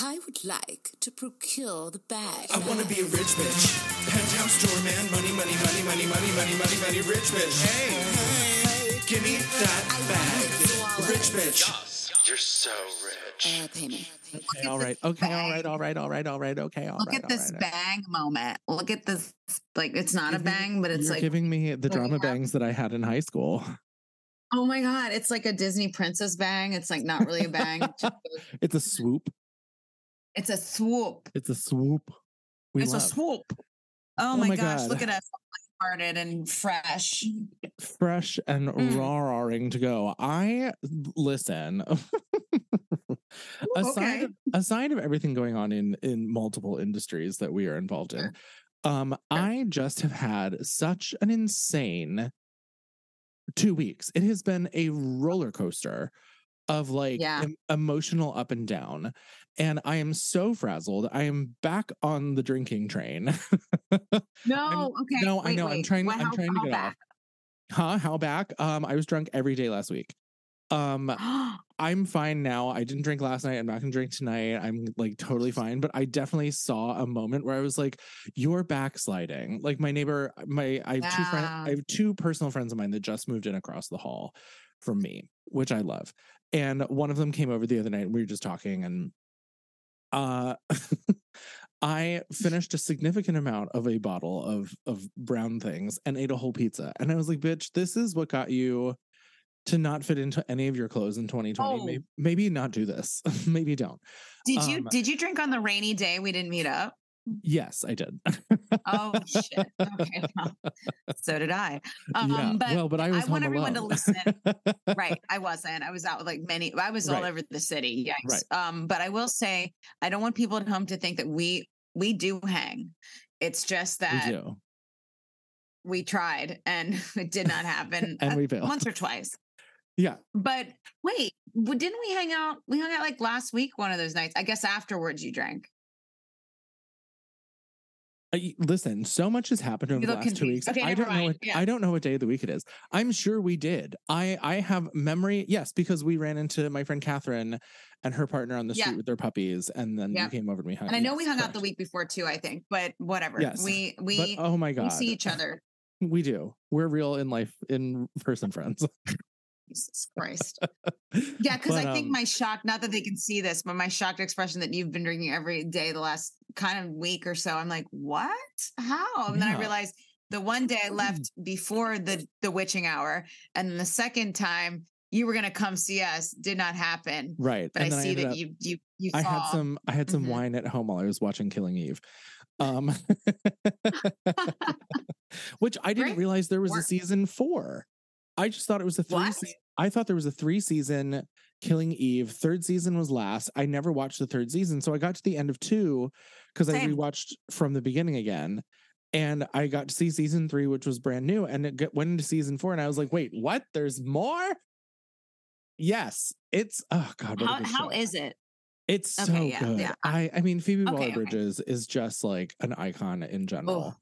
I would like to procure the bag. I wanna be a rich bitch. Penthouse store man, money, money, money, money, money, money, money, money, rich bitch. Hey, hey, give me that bag. Rich bitch. You're so rich. Uh, pay me. Okay, all right. Okay, all right, all right, all right, all right. Okay, all Look right, at this right. bang moment. Look at this. Like it's not a bang, but it's You're like giving me the drama have- bangs that I had in high school. oh my god, it's like a Disney princess bang. It's like not really a bang. it's just a- It's a swoop. It's a swoop. It's a swoop. We it's love. a swoop. Oh, Oh my, my gosh, God. look at us, hearted and fresh. fresh and Mm. raw-ing to go. I listen. aside okay. aside of everything going on in in multiple industries that we are involved in, Sure. um, I just have had such an insane two weeks. It has been a roller coaster of like Yeah. em- emotional up and down. And I am so frazzled. I am back on the drinking train. No, okay. no, I wait, know. I'm trying. Well, I'm trying to get off. Huh? How back? Um, I was drunk every day last week. Um. I'm fine now. I didn't drink last night. I'm not gonna drink tonight. I'm like totally fine. But I definitely saw a moment where I was like, "You're backsliding." Like my neighbor, my I have two friends. I have two personal friends of mine that just moved in across the hall from me, which I love. And one of them came over the other night. And we were just talking, and uh, I finished a significant amount of a bottle of of brown things and ate a whole pizza. And I was like, "Bitch, this is what got you." To not fit into any of your clothes in 2020, Oh. maybe, maybe not do this. maybe don't. did you um, did you drink on the rainy day we didn't meet up? Yes, I did. Oh shit. Okay. well, so did I. Um, yeah. but well, but I was I want everyone to listen. right. I wasn't. I was out with like many I was all over the city. Yikes. Right. Um, but I will say I don't want people at home to think that we we do hang. It's just that do, we tried and it did not happen and we failed. once or twice. Yeah, But wait, didn't we hang out? We hung out like last week, one of those nights. I guess afterwards you drank. Uh, I, listen. So much has happened over the last two weeks. Okay, I don't know. What, Yeah. I don't know what day of the week it is. I'm sure we did. I I have memory. Yes, because we ran into my friend Catherine and her partner on the Yeah. street with their puppies, and then Yeah. you came over to me. And I know we hung out the week before too, I think, but whatever. Yes, We But we oh my god, we see each other. We do. We're real in life, in person friends. Jesus Christ. Yeah, because I think um, my shock, not that they can see this, but my shocked expression that you've been drinking every day the last kind of week or so. I'm like, what? How? And then I realized the one day I left before the the witching hour, and then the second time you were gonna come see us did not happen. right. But and I see ended that up- you you you I saw. had some I had some Mhm. wine at home while I was watching Killing Eve. Um which I didn't Great realize there was a season 4. I just thought it was a 3 What? se- I thought there was a 3 season Killing Eve. Third season was last. I never watched the third season, so I got to the end of 2 cuz I rewatched from the beginning again. And I got to see season 3 which was brand new and it went into season 4 and I was like, "Wait, what? There's more?" Yes, it's oh god, how how is it? It's so yeah, good. yeah. I I mean Phoebe Okay, Waller okay. Bridges is just like an icon in general. Oh.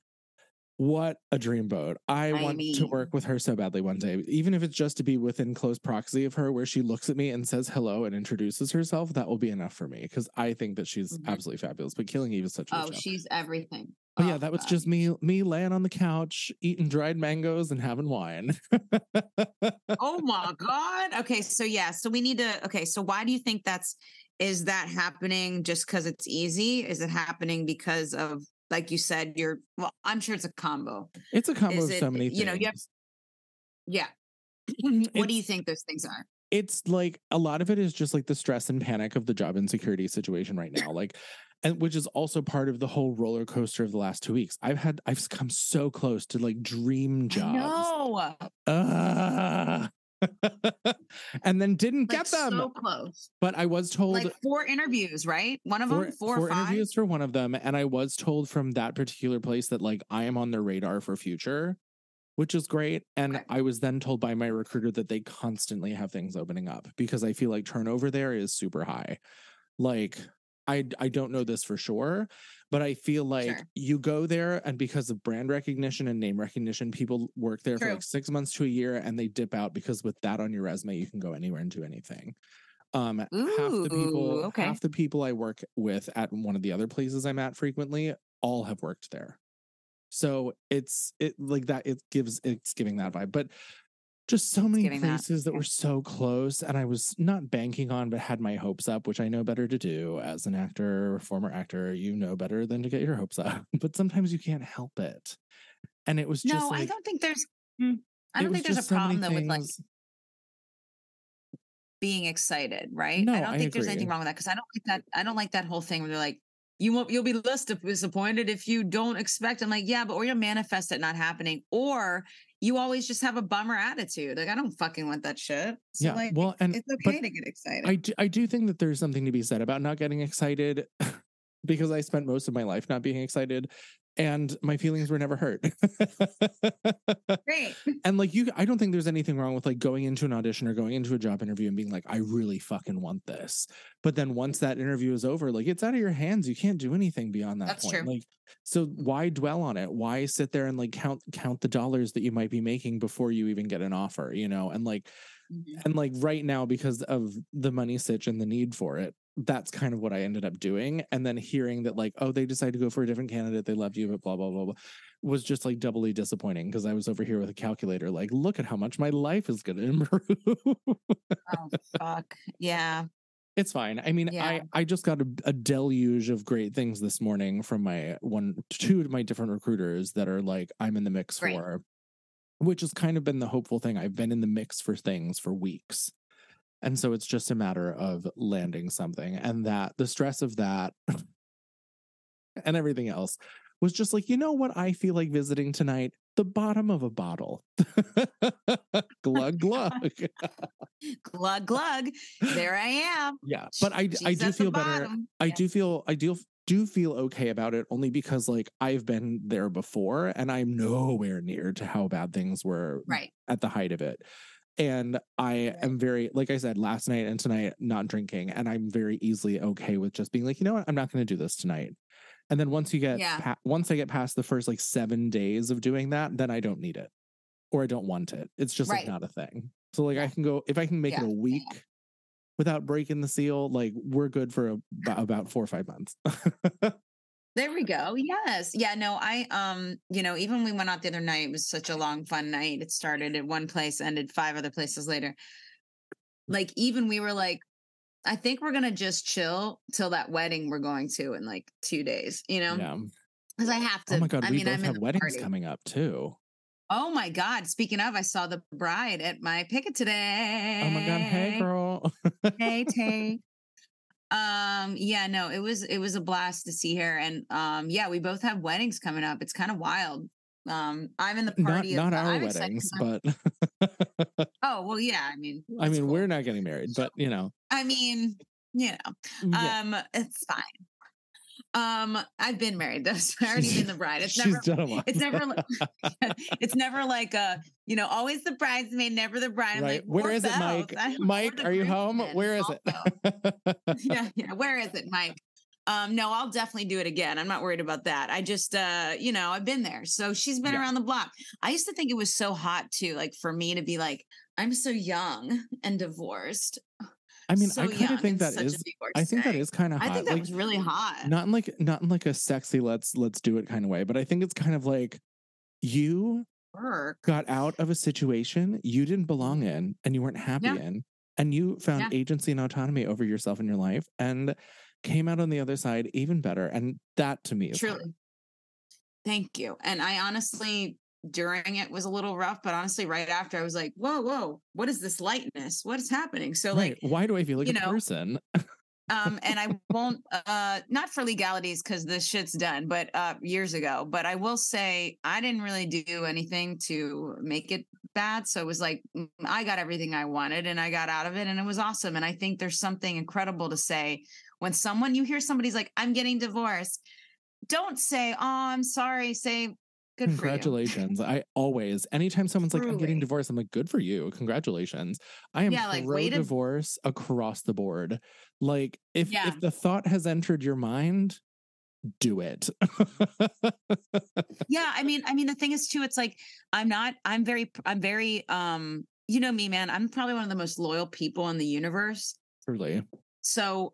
What a dreamboat. I, I want to work with her so badly one day. Even if it's just to be within close proxy of her where she looks at me and says hello and introduces herself, that will be enough for me because I think that she's Mhm. absolutely fabulous. But Killing Eve is such a Oh, show. she's everything. But yeah, Oh, that was God. just me me laying on the couch, eating dried mangoes and having wine. oh my god okay so yeah so we need to okay so why do you think that's is that happening just because it's easy is it happening because of like you said you're well i'm sure it's a combo. It's a combo Is of it- so many things. you know, you have- yeah. What do you think those things are? it's like a lot of it is just like the stress and panic of the job insecurity situation right now like and which is also part of the whole roller coaster of the last two weeks. I've had i've come so close to like dream jobs. no Ah. and then didn't like get them. so close. But i was told like four interviews right? One of four, them? Four, four or five? interviews for one of them and i was told from that particular place that like i am on their radar for future which is great and Okay. i was then told by my recruiter that they constantly have things opening up because i feel like turnover there is super high. Like i i don't know this for sure but i feel like Sure. you go there and because of brand recognition and name recognition people work there for like 6 months to a year and they dip out because with that on your resume you can go anywhere and do anything Um, half the people, Ooh, okay. half the people I work with at one of the other places I'm at frequently, all have worked there. So it's it like that. It gives it's giving that vibe, but just so many giving that, places that were so close, and I was not banking on, but had my hopes up, which I know better to do as an actor, former actor. You know better than to get your hopes up, but sometimes you can't help it. And it was just no, like, I don't think there's. mm, I don't think there's a just so many problem though with like being excited, right? No, I don't I think there's anything wrong with that because I don't like that. I don't like that whole thing where they're like, you won't, you'll be less disappointed if you don't expect. I'm like, yeah, but or you'll manifest it not happening, or you always just have a bummer attitude. Like I don't fucking want that shit. So Yeah, like, well, and- it's okay to get excited. I do, I do think that there's something to be said about not getting excited because I spent most of my life not being excited and my feelings were never hurt. Great. and like you I don't think there's anything wrong with like going into an audition or going into a job interview and being like I really fucking want this. But then once that interview is over, like it's out of your hands. You can't do anything beyond that That's point. true. Like so why dwell on it? Why sit there and like count count the dollars that you might be making before you even get an offer, you know? And like Mhm. and like right now because of the money stitch and the need for it that's kind of what i ended up doing and then hearing that like oh they decided to go for a different candidate they loved you but blah blah blah blah was just like doubly disappointing because i was over here with a calculator like look at how much my life is going to improve Oh fuck. Yeah. it's fine i mean Yeah. i i just got a, a deluge of great things this morning from my one two of my different recruiters that are like i'm in the mix Great. for which has kind of been the hopeful thing i've been in the mix for things for weeks and so it's just a matter of landing something and that the stress of that and everything else was just like you know what i feel like visiting tonight the bottom of a bottle glug glug Glug glug. There I am. yeah but i i do feel better. I Yeah. do feel I do do feel okay about it only because like I've been there before and I'm nowhere near to how bad things were Right. at the height of it. And I am very like I said last night and tonight not drinking and I'm very easily okay with just being like, you know what? I'm not going to do this tonight. And then once you get Yeah. pa- once I get past the first like 7 days of doing that, then I don't need it or I don't want it. It's just like not a thing. So like I can go if I can make Yeah. it a week without breaking the seal, like we're good for a, about 4 or 5 months. There we go. Yes. Yeah, no, I um, you know, even we went out the other night, it was such a long, fun night. It started at one place, ended five other places later. Like, even we were like, I think we're gonna just chill till that wedding we're going to in like two days, you know? yeah. Because I have to Oh my god, I we mean, both I'm have weddings party. coming up too. Oh my god. Speaking of, I saw the bride at my picket today. Oh my god, hey girl. hey Tay. Um, yeah, no, it was it was a blast to see her. And um, yeah, we both have weddings coming up. It's kind of wild. Um, I'm in the party. not of, our I'm weddings, but oh well, yeah. I mean, I mean, cool. we're not getting married, but you know. I mean, you know, yeah. um, it's fine. Um, I've been married though, so I already been the bride. It's never done a lot. it's never like it's never like a you know always the bridesmaid never the bride I'm right. like, Where "We're it. Mike? Mike, are you home? Where is also. it? yeah yeah where is it mike um no i'll definitely do it again i'm not worried about that i just uh you know i've been there so she's been Yeah. around the block i used to think it was so hot too like for me to be like i'm so young and divorced I mean, so I kind of think that is I think that is kind of hot. i think that like, was really hot not in like not in like a sexy let's let's do it kind of way, but I think it's kind of like you work got out of a situation you didn't belong in and you weren't happy Mm-hmm. Yeah. in and you found Yeah. agency and autonomy over yourself and your life and came out on the other side even better and that to me is hard. truly thank you and i honestly during it was a little rough but honestly right after i was like whoa whoa what is this lightness? What is happening? So like why do i feel like you a know, person? Um and i won't uh not for legalities because this shit's done but uh years ago but i will say i didn't really do anything to make it bad so it was like mm, i got everything i wanted and i got out of it and it was awesome and i think there's something incredible to say when someone you hear somebody's like i'm getting divorced don't say oh i'm sorry say good congratulations i always anytime someone's like i'm getting divorced i'm like good for you congratulations. I am Yeah, like, pro to- divorce across the board. Like if Yeah. if the thought has entered your mind do it. Yeah i mean i mean the thing is too it's like i'm not i'm very i'm very um you know me man i'm probably one of the most loyal people in the universe. Truly. So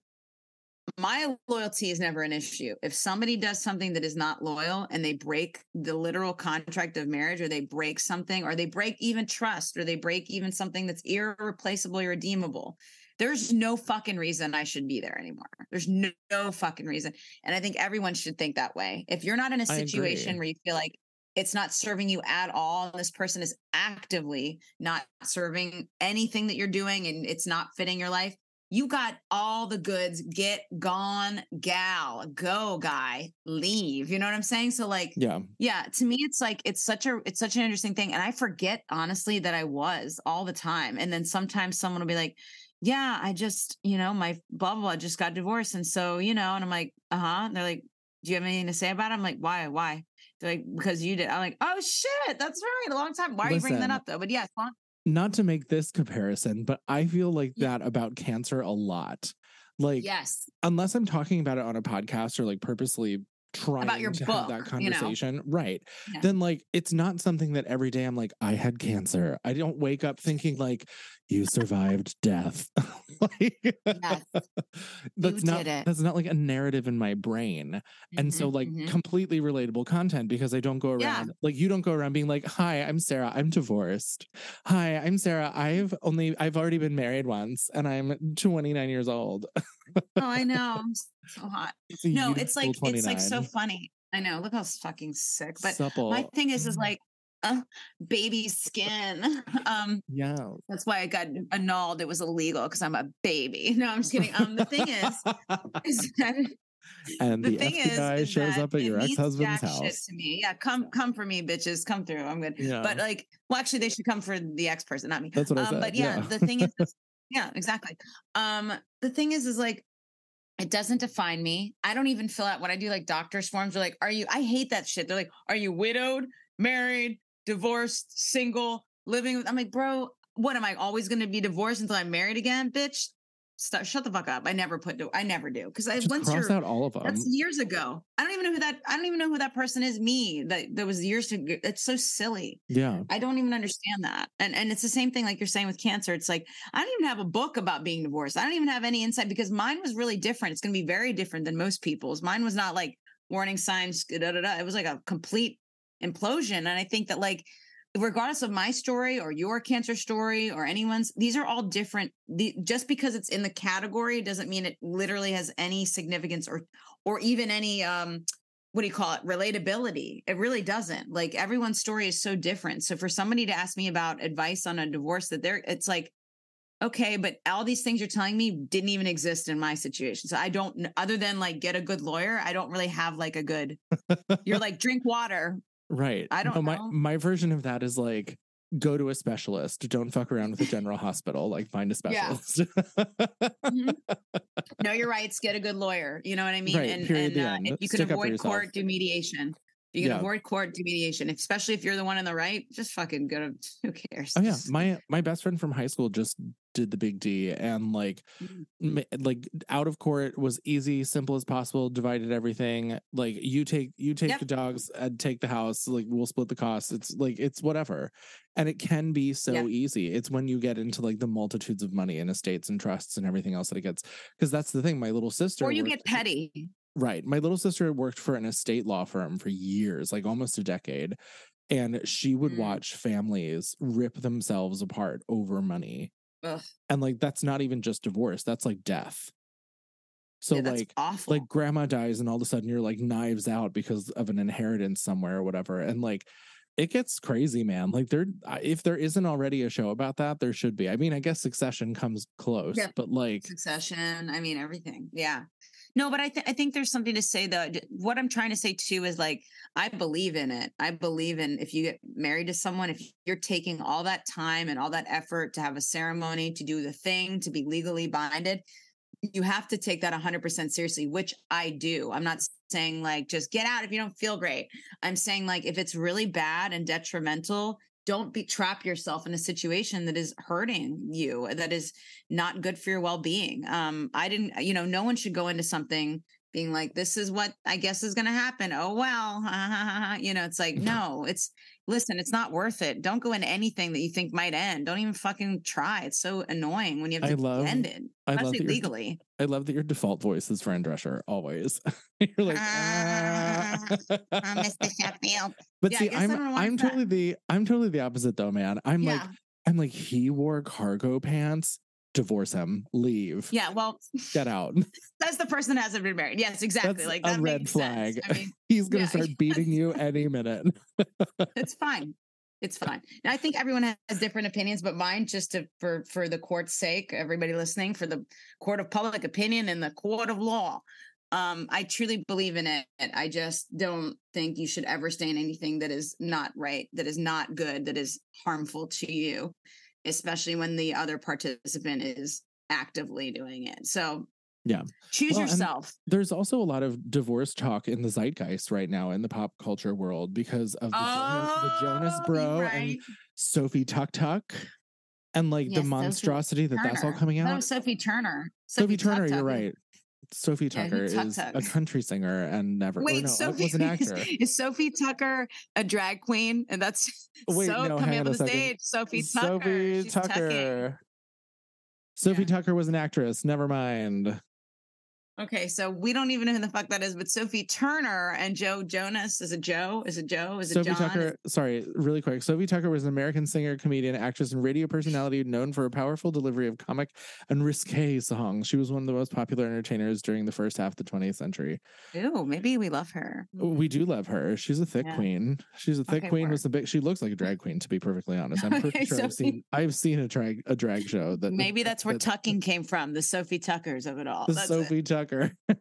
my loyalty is never an issue. If somebody does something that is not loyal and they break the literal contract of marriage or they break something or they break even trust or they break even something that's irreplaceable, irredeemable, there's no fucking reason I should be there anymore. There's no, no fucking reason. And I think everyone should think that way. If you're not in a situation where you feel like it's not serving you at all, and this person is actively not serving anything that you're doing and it's not fitting your life, you got all the goods. Get gone, gal, go, guy, leave. You know what I'm saying? So, like, Yeah. yeah, to me, it's like it's such a it's such an interesting thing, and I forget honestly that I was all the time. And then sometimes someone will be like, "Yeah, I just you know my blah blah, blah just got divorced, and so you know," and I'm like, "Uh huh." They're like, "Do you have anything to say about it?" I'm like, "Why? Why?" They're like, "Because you did." I'm like, "Oh shit, that's right, a long time. Why are you bringing that up though?" But yes, long, Not to make this comparison, but I feel like that about cancer a lot. Like, yes, unless I'm talking about it on a podcast or like purposely trying your to have that book, you know? conversation, right? Yeah. Then like it's not something that every day I'm like, I had cancer. I don't wake up thinking like you survived death. like Yes, that's you not did it. that's not like a narrative in my brain. And so Mhm, like mhm. completely relatable content because I don't go Yeah. around like you don't go around being like, "Hi, I'm Sarah. I'm divorced. Hi, I'm Sarah. I've only I've already been married once and I'm 29 years old." oh, I know, I'm so hot. It's No, it's like youthful it's like so funny. I know. Look how fucking sick. But supple. my thing is, is Mm. like, baby skin. Um, yeah. that's why I got annulled. It was illegal because I'm a baby. No, I'm just kidding. Um, the thing is, is that and the, the, thing FBI is shows up at your ex-husband's house. to me. Yeah, come come for me, bitches. Come through. I'm good. Yeah. But like, well, actually, they should come for the ex person, not me. That's what I um, said. But yeah, yeah. the thing is, is- yeah, exactly. Um, the thing is, is like, it doesn't define me. I don't even fill out when I do like doctor's forms. They're like, "Are you?" I hate that shit. They're like, "Are you widowed, married, divorced, single, living?" with-" I'm like, bro, what am I always going to be divorced until I'm married again, bitch? Stop, shut the fuck up. I never put. I never do because I Just once cross you're out all of them. that's years ago. I don't even know who that. I don't even know who that person is. Me that that was years ago. It's so silly. yeah. I don't even understand that. And and it's the same thing like you're saying with cancer. It's like I don't even have a book about being divorced. I don't even have any insight because mine was really different. It's going to be very different than most people's. Mine was not like warning signs. Da, da, da. It was like a complete implosion. And I think that like regardless of my story or your cancer story or anyone's these are all different the, just because it's in the category doesn't mean it literally has any significance or or even any um what do you call it? Relatability. It really doesn't. Like everyone's story is so different. So for somebody to ask me about advice on a divorce that they're it's like okay but all these things you're telling me didn't even exist in my situation. So i don't other than like get a good lawyer i don't really have like a good you're like drink water Right. I don't No, my know. my version of that is like go to a specialist. Don't fuck around with a general hospital. Like find a Yeah. specialist. Mhm. no, you're right. Get a good lawyer. You know what I mean? Right, And, and uh, if you can Stick avoid court, do mediation. You can Yeah. avoid court, mediation. Especially if you're the one in the right, just fucking go to. Who cares? oh yeah, my my best friend from high school just did the big D and like Mhm. ma- like out of court was easy, simple as possible. Divided everything. Like you take you take Yep. the dogs, and take the house. Like we'll split the costs. It's like it's whatever, and it can be so Yeah. easy. It's when you get into like the multitudes of money and estates and trusts and everything else that it gets. Because that's the thing. My little sister, or you worked- get petty. Right. My little sister worked for an estate law firm for years, like almost a decade. And she would Mm. watch families rip themselves apart over money. Ugh, And like that's not even just divorce, that's like death. So yeah, like awful. like grandma dies and all of a sudden you're like knives out because of an inheritance somewhere or whatever. And like it gets crazy, man. Like there if there isn't already a show about that, there should be. I mean, I guess Succession comes close, Yeah. but like succession. I mean, everything. Yeah. No, but I th- I think there's something to say though. What I'm trying to say too is like I believe in it. I believe in if you get married to someone, if you're taking all that time and all that effort to have a ceremony, to do the thing, to be legally binded, you have to take that 100% seriously, which I do. I'm not saying like just get out if you don't feel great. I'm saying like if it's really bad and detrimental, don't be trap yourself in a situation that is hurting you, that is not good for your well-being. Um, I didn't, you know, no one should go into something being like, "This is what I guess is going to happen." Oh well, you know, it's like no, it's listen, it's not worth it. Don't go into anything that you think might end. Don't even fucking try. It's so annoying when you have I to love- end it, I love especially that legally. I love that your default voice is Fran Drescher always. You're like, Ah, "Ah." Mr. Sheffield. but Yeah, I see, I I'm don't know why I'm that. totally the I'm totally the opposite though, man. I'm like I'm like he wore cargo pants. Divorce him. Leave. yeah. Well, Get out. that's the person that hasn't been married. Yes, exactly. That's like a that red flag. I mean, He's gonna Yeah, start beating you any minute. it's fine. It's fine. And I think everyone has different opinions, but mine, just to for for the court's sake, everybody listening, for the court of public opinion and the court of law. Um, I truly believe in it. I just don't think you should ever stay in anything that is not right, that is not good, that is harmful to you, especially when the other participant is actively doing it. So Yeah. choose Well, yourself. There's also a lot of divorce talk in the zeitgeist right now in the pop culture world because of the, Jonas, the Jonas Oh, Bro right. and Sophie Tuck Tuck and like Yes, the Sophie monstrosity that that's all coming out. was Sophie Turner. Sophie Turner, Tuck you're right. Sophie Tucker Tuck is a country singer and never Wait, no, uh, Sophie was an actor. Is, Sophie Tucker a drag queen? And that's Wait, so no, coming up on the second. stage. Sophie Tucker. Sophie She's tucking. Tucker. Sophie Yeah. Tucker was an actress. Never mind. Okay, so we don't even know who the fuck that is, but Sophie Turner and Joe Jonas. Is it Joe? Is it Joe? Is it Sophie John? Tucker, sorry, really quick. Sophie Tucker was an American singer, comedian, actress, and radio personality known for a powerful delivery of comic and risque songs. She was one of the most popular entertainers during the first half of the 20th century. Ooh, maybe we love her. Hmm. We do love her. She's a thick Yeah. queen. She's a thick Okay, queen with some big. She looks like a drag queen, to be perfectly honest. I'm pretty Okay, sure I've seen I've seen a drag a drag show that Maybe that's where that- tucking came from, the Sophie Tuckers of it all. the That's. Sophie Tucker.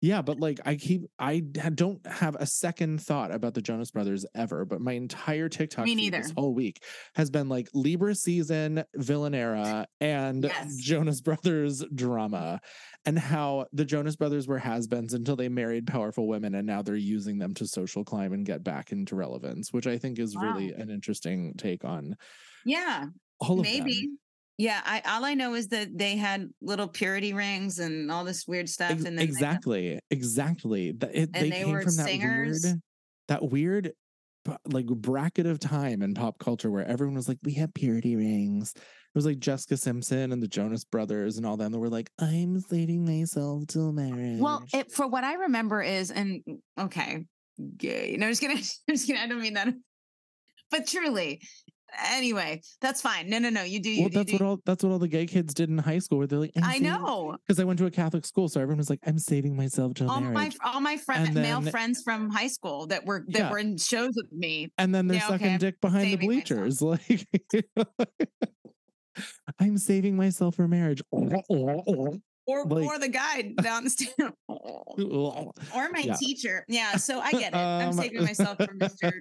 yeah, but like I keep I don't have a second thought about the Jonas Brothers ever, but my entire TikTok Me this whole week has been like Libra season, villain era, and Yes. Jonas Brothers drama, and how the Jonas Brothers were has-beens until they married powerful women, and now they're using them to social climb and get back into relevance, which I think is really an interesting take on Yeah, all of maybe. them. Yeah, I all I know is that they had little purity rings and all this weird stuff, Ex- and then they- exactly, exactly. It- And they, they came were from that singers. weird, that weird, like bracket of time in pop culture where everyone was like, "We have purity rings." It was like Jessica Simpson and the Jonas Brothers and all them that were like, "I'm saving myself till marriage." Well, it, for what I remember is, and okay, gay. No, I'm just kidding. I'm just kidding. I don't mean that. But truly, anyway, that's fine. No, no, no. You do. You, well, you that's do. what all that's what all the gay kids did in high school. Where they're like, I know. because I went to a Catholic school, so everyone was like, "I'm saving myself till All my all my friend, And male friends from high school that were that Yeah. were in shows with me. and then they're Yeah, sucking I'm dick behind the saving myself. bleachers. Like, I'm saving myself for marriage. Or Like- or the guy down the stairs. or my Yeah. teacher. Yeah, so I get it. I'm Um, saving myself from Mr.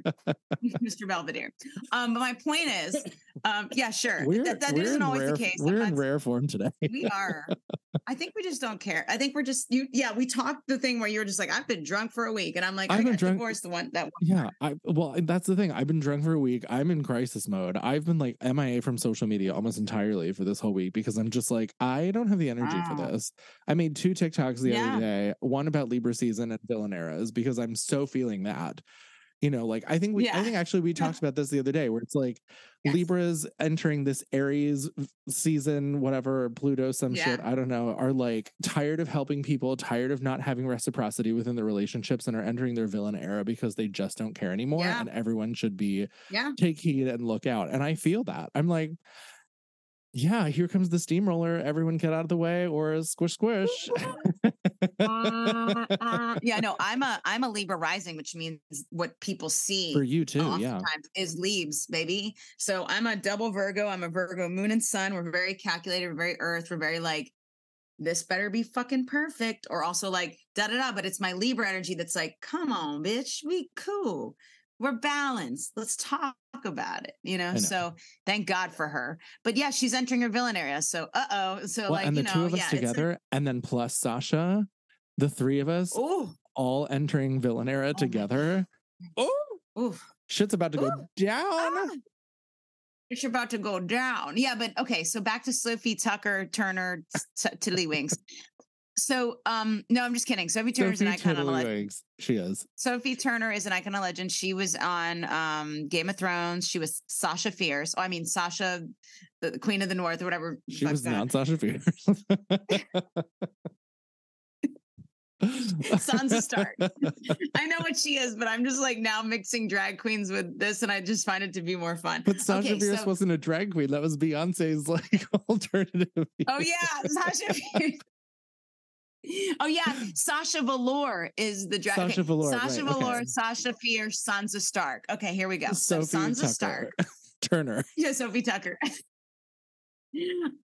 Mr. Belvedere. Um, but my point is, um, yeah, sure. We're, that that we're isn't always rare, the case. We're in rare form today. we are. I think we just don't care. I think we're just you. Yeah, we talked the thing where you're just like, I've been drunk for a week, and I'm like, I've I been drunk- divorced. The one that one. Yeah, I well, that's the thing. I've been drunk for a week. I'm in crisis mode. I've been like MIA from social media almost entirely for this whole week because I'm just like, I don't have the energy for this. I made two TikToks the Yeah. other day, one about Libra season and villain eras because I'm so feeling that. You know, like I think we I think actually we talked about this the other day where it's like Yes. Libras entering this Aries season, whatever, Pluto, some shit, I don't know, are like tired of helping people, tired of not having reciprocity within the relationships, and are entering their villain era because they just don't care anymore. Yeah. And everyone should be Yeah. take heed and look out. And I feel that. I'm like, yeah, here comes the steamroller. Everyone get out of the way or squish squish. Uh, uh, yeah, no, I'm a I'm a Libra rising, which means what people see For you too, yeah. is leaves, baby. So I'm a double Virgo. I'm a Virgo moon and sun. We're very calculated, we're very earth, we're very like, this better be fucking perfect. Or also like da da da. But it's my Libra energy that's like, come on, bitch, we cool. We're balanced. Let's talk about it. You know? know. So thank God for her. But yeah, she's entering her villain area. So uh oh. So well, like, and the you know, two of us yeah, together, and then plus Sasha, the three of us Oh, all entering villain era my together. Oh, shit's about to go down. Ah, It's about to go down. Yeah, but okay. So back to Sophie Tucker Turner t- Tiddlywinks. So, um, no, I'm just kidding. Sophie Turner's an Sophie icon of a legend. Tiddlywinks. She is. Sophie Turner is an icon of legend. She was on um Game of Thrones. She was Sasha Fierce. Oh, I mean Sasha, the Queen of the North, or whatever. She was not Sasha Fierce. Sansa Stark. I know what she is, but I'm just like now mixing drag queens with this, and I just find it to be more fun. But Sasha Okay, Fierce so- wasn't a drag queen. That was Beyonce's like alternative. Oh yeah, Sasha. Fierce. Oh yeah, Sasha Velour is the drag. Sasha Velour, Sasha right, okay. Sasha Fierce, Sansa Stark. Okay, here we go. So Sophie Sansa Tucker. Stark. Turner. Yeah, Sophie Tucker.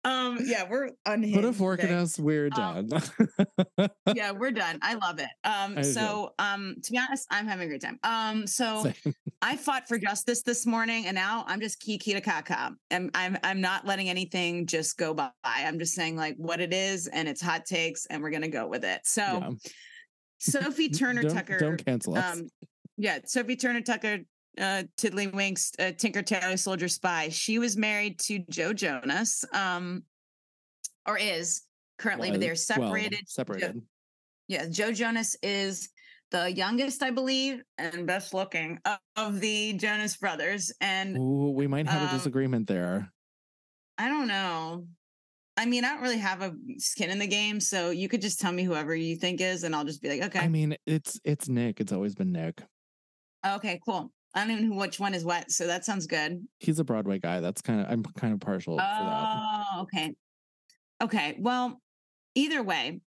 um, yeah, we're unhinged. Put a fork in us. We're Um, done. Yeah, we're done. I love it. Um, I so um, to be honest, I'm having a great time. Um, so Same. I fought for justice this morning, and now I'm just kiki to kaka. I'm I'm I'm not letting anything just go by. I'm just saying like what it is, and it's hot takes, and we're gonna go with it. So Yeah. Sophie Turner don't, Tucker. Don't cancel us. um, yeah, Sophie Turner Tucker, uh, Tiddlywinks, uh, Tinker Tailor Soldier Spy. She was married to Joe Jonas, um, or is currently, but they're well, separated. Jo- separated. yeah, Joe Jonas is the youngest, I believe, and best looking of, the Jonas brothers. And Ooh, we might have a um, disagreement there. I don't know. I mean, I don't really have a skin in the game, so you could just tell me whoever you think is, and I'll just be like, okay, I mean, it's it's Nick. It's always been Nick. okay, cool. I don't even know which one is what, so that sounds good. He's a Broadway guy. That's kind of I'm kind of partial. Oh, okay. Okay. Well, either way,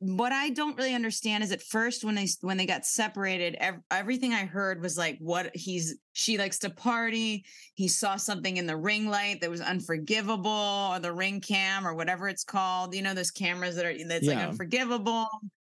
what I don't really understand is at first when they when they got separated, ev- everything I heard was like, what he's she likes to party. He saw something in the ring light that was unforgivable, or the ring cam, or whatever it's called. You know, those cameras that are that's like unforgivable,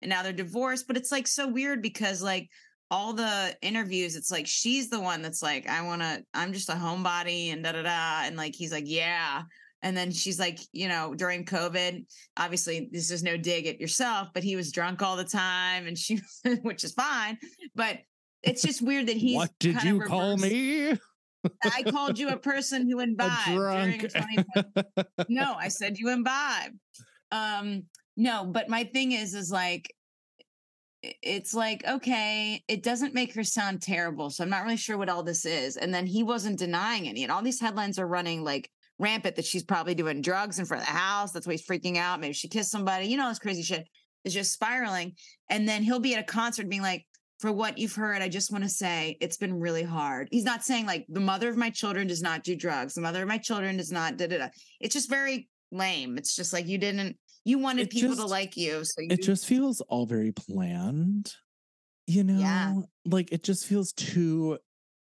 and now they're divorced. But it's like so weird because like all the interviews, it's like she's the one that's like, I want to, I'm just a homebody and da da da. And like, he's like, yeah. And then she's like, you know, during COVID, obviously this is no dig at yourself, but he was drunk all the time and she, which is fine. But it's just weird that he's. what did you call me? I called you a person who imbibed during 2020 no, I said you imbibe. Um, no, but my thing is, is like, it's like, okay, it doesn't make her sound terrible. So I'm not really sure what all this is. And then he wasn't denying any. And all these headlines are running like rampant that she's probably doing drugs in front of the house. That's why he's freaking out. Maybe she kissed somebody. You know, this crazy shit is just spiraling. And then he'll be at a concert being like, for what you've heard, I just want to say it's been really hard. He's not saying like the mother of my children does not do drugs. The mother of my children does not da da da. It's just very lame. It's just like you didn't you wanted It people to like you. So you it just feels all very planned. You know, Yeah. like it just feels too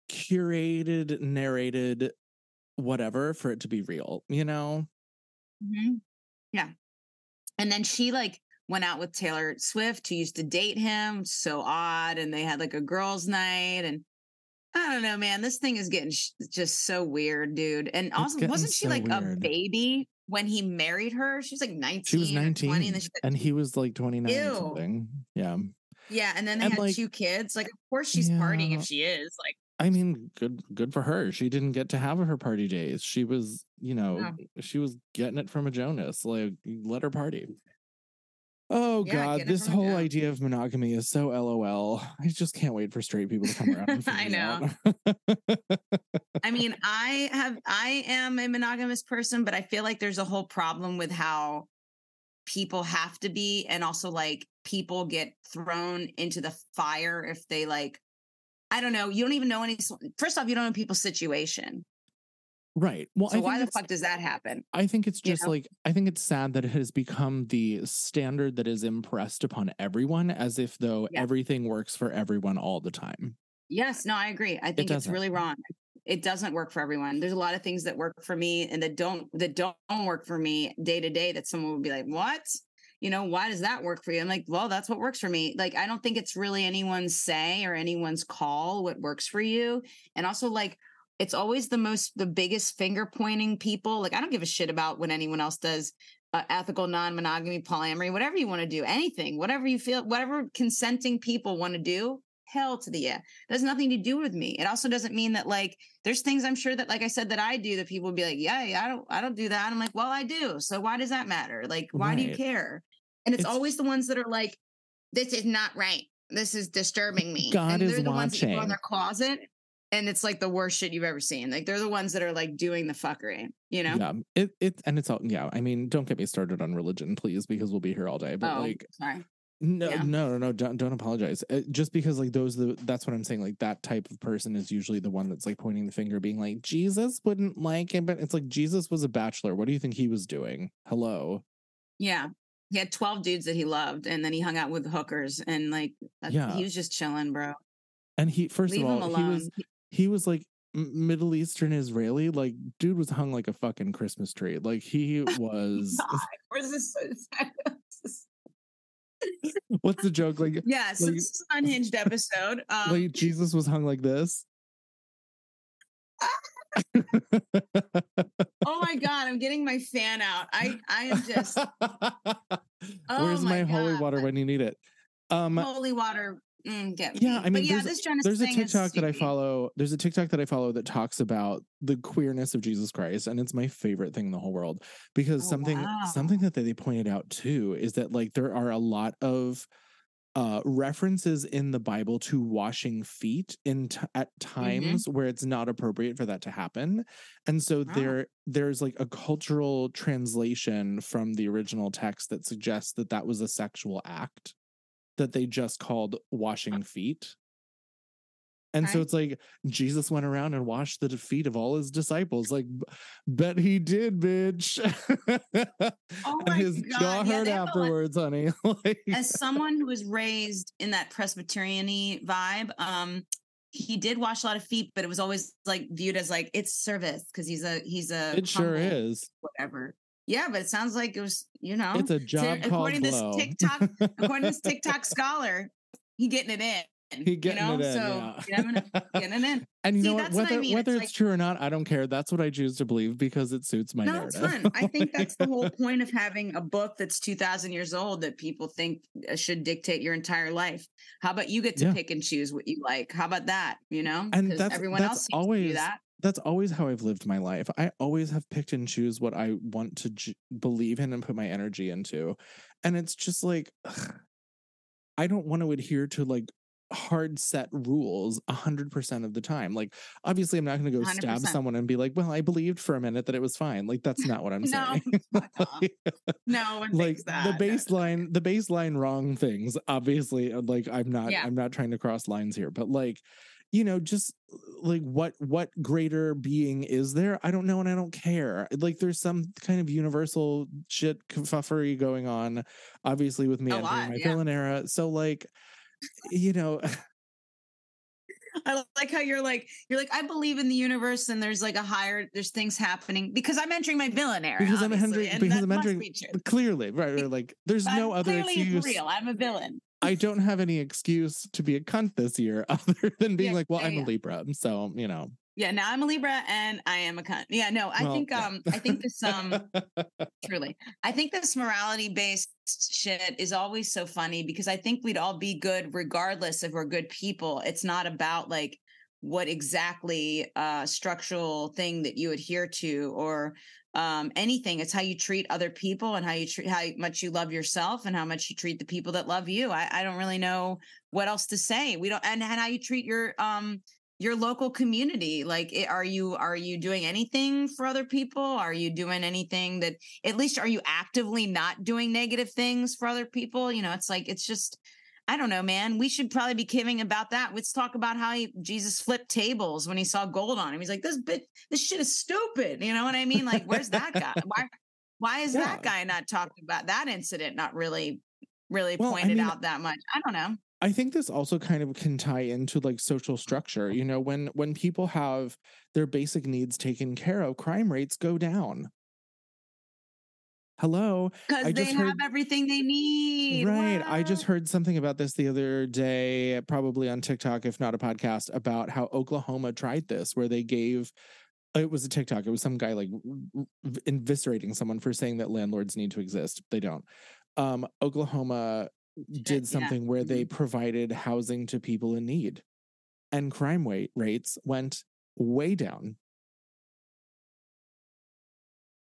curated, narrated, whatever for it to be real. You know, Mhm. Yeah. And then she like went out with Taylor Swift, who used to date him. So odd. And they had like a girls' night. And I don't know, man. This thing is getting sh- just so weird, dude. And also, wasn't she so like a baby when he married her? She was like 19 she was or 19 20. And she, and he was like 29 or something. Yeah. yeah. And then they and, had like- two kids. Like, of course she's partying if she is. Like, I mean, good good for her. She didn't get to have her party days. She was, you know, No. she was getting it from a Jonas. Like, let her party. Oh Yeah, God, this whole Jonas. idea of monogamy is so LOL. I just can't wait for straight people to come around. I know. I mean, I have I am a monogamous person, but I feel like there's a whole problem with how people have to be and also like people get thrown into the fire if they like I don't know, you don't even know any first off, you don't know people's situation. Right. Well, So why the fuck does that happen? I think it's you just know? like I think it's sad that it has become the standard that is impressed upon everyone as if though Yeah. everything works for everyone all the time. Yes, no, I agree. I think it's really wrong. It doesn't work for everyone. There's a lot of things that work for me and that don't that don't work for me day to day that someone would be like, "What?" You know, why does that work for you? I'm like, "Well, that's what works for me." Like I don't think it's really anyone's say or anyone's call what works for you. And also like it's always the most the biggest finger pointing people. Like I don't give a shit about what anyone else does uh, ethical non-monogamy polyamory whatever you want to do anything whatever you feel whatever consenting people want to do hell to the yeah. It has nothing to do with me. It also doesn't mean that like there's things I'm sure that like I said that I do that people would be like, yeah, yeah, I don't I don't do that. I'm like, well, I do. So why does that matter? Like, why do you care? And it's, It's- always the ones that are like, this is not right. This is disturbing me. God and is they're the ones that go in watching. their closet and it's like the worst shit you've ever seen. Like they're the ones that are like doing the fuckery, you know? Yeah, it it and it's all yeah. I mean, don't get me started on religion, please, because we'll be here all day. But oh, like, sorry. no, yeah. no, no, no, don't don't apologize. Uh, just because like those, the that's what I'm saying. Like that type of person is usually the one that's like pointing the finger, being like, Jesus wouldn't like it, but it's like Jesus was a bachelor. What do you think he was doing? Hello, Yeah. He had 12 dudes that he loved and then he hung out with hookers and like Yeah. he was just chilling, bro. and he first Leave of all, he was he was like Middle Eastern Israeli. Like, dude was hung like a fucking Christmas tree. Like he was. Where's this? What's the joke? Like, yeah, so Like- this is an unhinged episode. Um, like Jesus was hung like this. oh my god, I'm getting my fan out. I I am just Where's my my, holy water when you need it? Um, holy water. Mm, get yeah, me. I mean, but yeah, there's, this Jonas there's a TikTok that I follow. There's a TikTok that I follow that talks about the queerness of Jesus Christ, and it's my favorite thing in the whole world because Oh, something wow. something that they pointed out too is that like there are a lot of uh references in the bible to washing feet in t- at Mm-hmm. times where it's not appropriate for that to happen and so Wow. there there's like a cultural translation from the original text that suggests that that was a sexual act that they just called washing feet. And so it's like jesus went around and washed the feet of all his disciples like bet he did bitch. Oh and his God, jaw yeah, hurt they have a, like- afterwards honey. Like As someone who was raised in that Presbyterian vibe, um, he did wash a lot of feet, but it was always like viewed as like it's service because he's a he's a it sure is. whatever. Yeah, but it sounds like it was, you know, it's a job according to this. TikTok, according to this TikTok scholar, he getting it in. he getting you know? it in, so yeah. getting it in. and you See, know what what I whether mean, whether it's it's like- true or not i don't care that's what i choose to believe because it suits my no, it's narrative fun. I think that's the whole point of having a book that's 2000 years old that people think uh, should dictate your entire life. How about you get to Yeah. pick and choose what you like? How about that? You know, And that's- everyone that's else seems to do always- that. That's always how I've lived my life. I always have picked and choose what I want to j- believe in and put my energy into. And it's just like I don't want to adhere to like hard set rules a hundred percent of the time. Like obviously I'm not gonna go stab 100%. someone and be like, well, I believed for a minute that it was fine. Like that's not what I'm No, saying. No one like that. the No, no. baseline the baseline wrong things obviously uh, like i'm not Yeah. i'm not trying to cross lines here but like you know just uh, like what what greater being is there i don't know and i don't care like there's some kind of universal shit kerfuffery going on obviously with me A entering lot, my yeah. villain era so like you know I like how you're like you're like I believe in the universe and there's like a higher there's things happening because I'm entering my villain era because i'm entering because i'm entering be clearly right, right like there's no I'm other clearly excuse real. I'm a villain. I don't have any excuse to be a cunt this year other than being Yeah, like, well, yeah, I'm yeah. a Libra. So, you know. Yeah, now I'm a Libra and I am a cunt. Yeah, no, I well, think um I think this um truly. I think this morality based shit is always so funny because I think we'd all be good regardless if we're good people. It's not about like what exactly uh structural thing that you adhere to or um anything. It's how you treat other people and how you treat how much you love yourself and how much you treat the people that love you. I, I don't really know what else to say. We don't and, and how you treat your um your local community. Like i- are you are you doing anything for other people? Are you doing anything that at least are you actively not doing negative things for other people? You know it's like it's just i don't know man. We should probably be giving about that. Let's talk about how he, jesus flipped tables when he saw gold on him. He's like this bit this shit is stupid. You know what i mean? Like where's that guy? Why why is that guy not talked about that incident not really really Well, I pointed mean, out that much? I don't know. I think this also kind of can tie into like social structure. You know, when when people have their basic needs taken care of, crime rates go down. Hello. because they have heard- everything they need Right. I just heard something about this the other day, probably on TikTok, if not a podcast, about how Oklahoma tried this, where they gave it was a TikTok. It was some guy like eviscerating someone for saying that landlords need to exist. They don't. Um, Oklahoma did yeah, something where they mhm. provided housing to people in need and crime rate rates went way down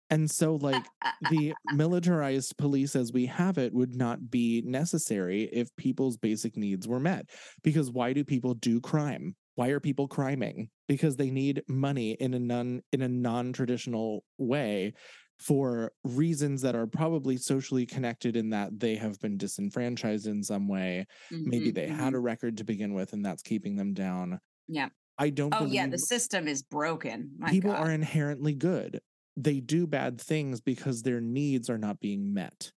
and so like the militarized police as we have it would not be necessary if people's basic needs were met because why do people do crime why are people criming because they need money in a non in a non-traditional way for reasons that are probably socially connected in that they have been disenfranchised in some way maybe Mhm, they had mhm. a record to begin with and that's keeping them down Yeah. i don't Oh yeah, the system is broken. My people God. are inherently good they do bad things because their needs are not being met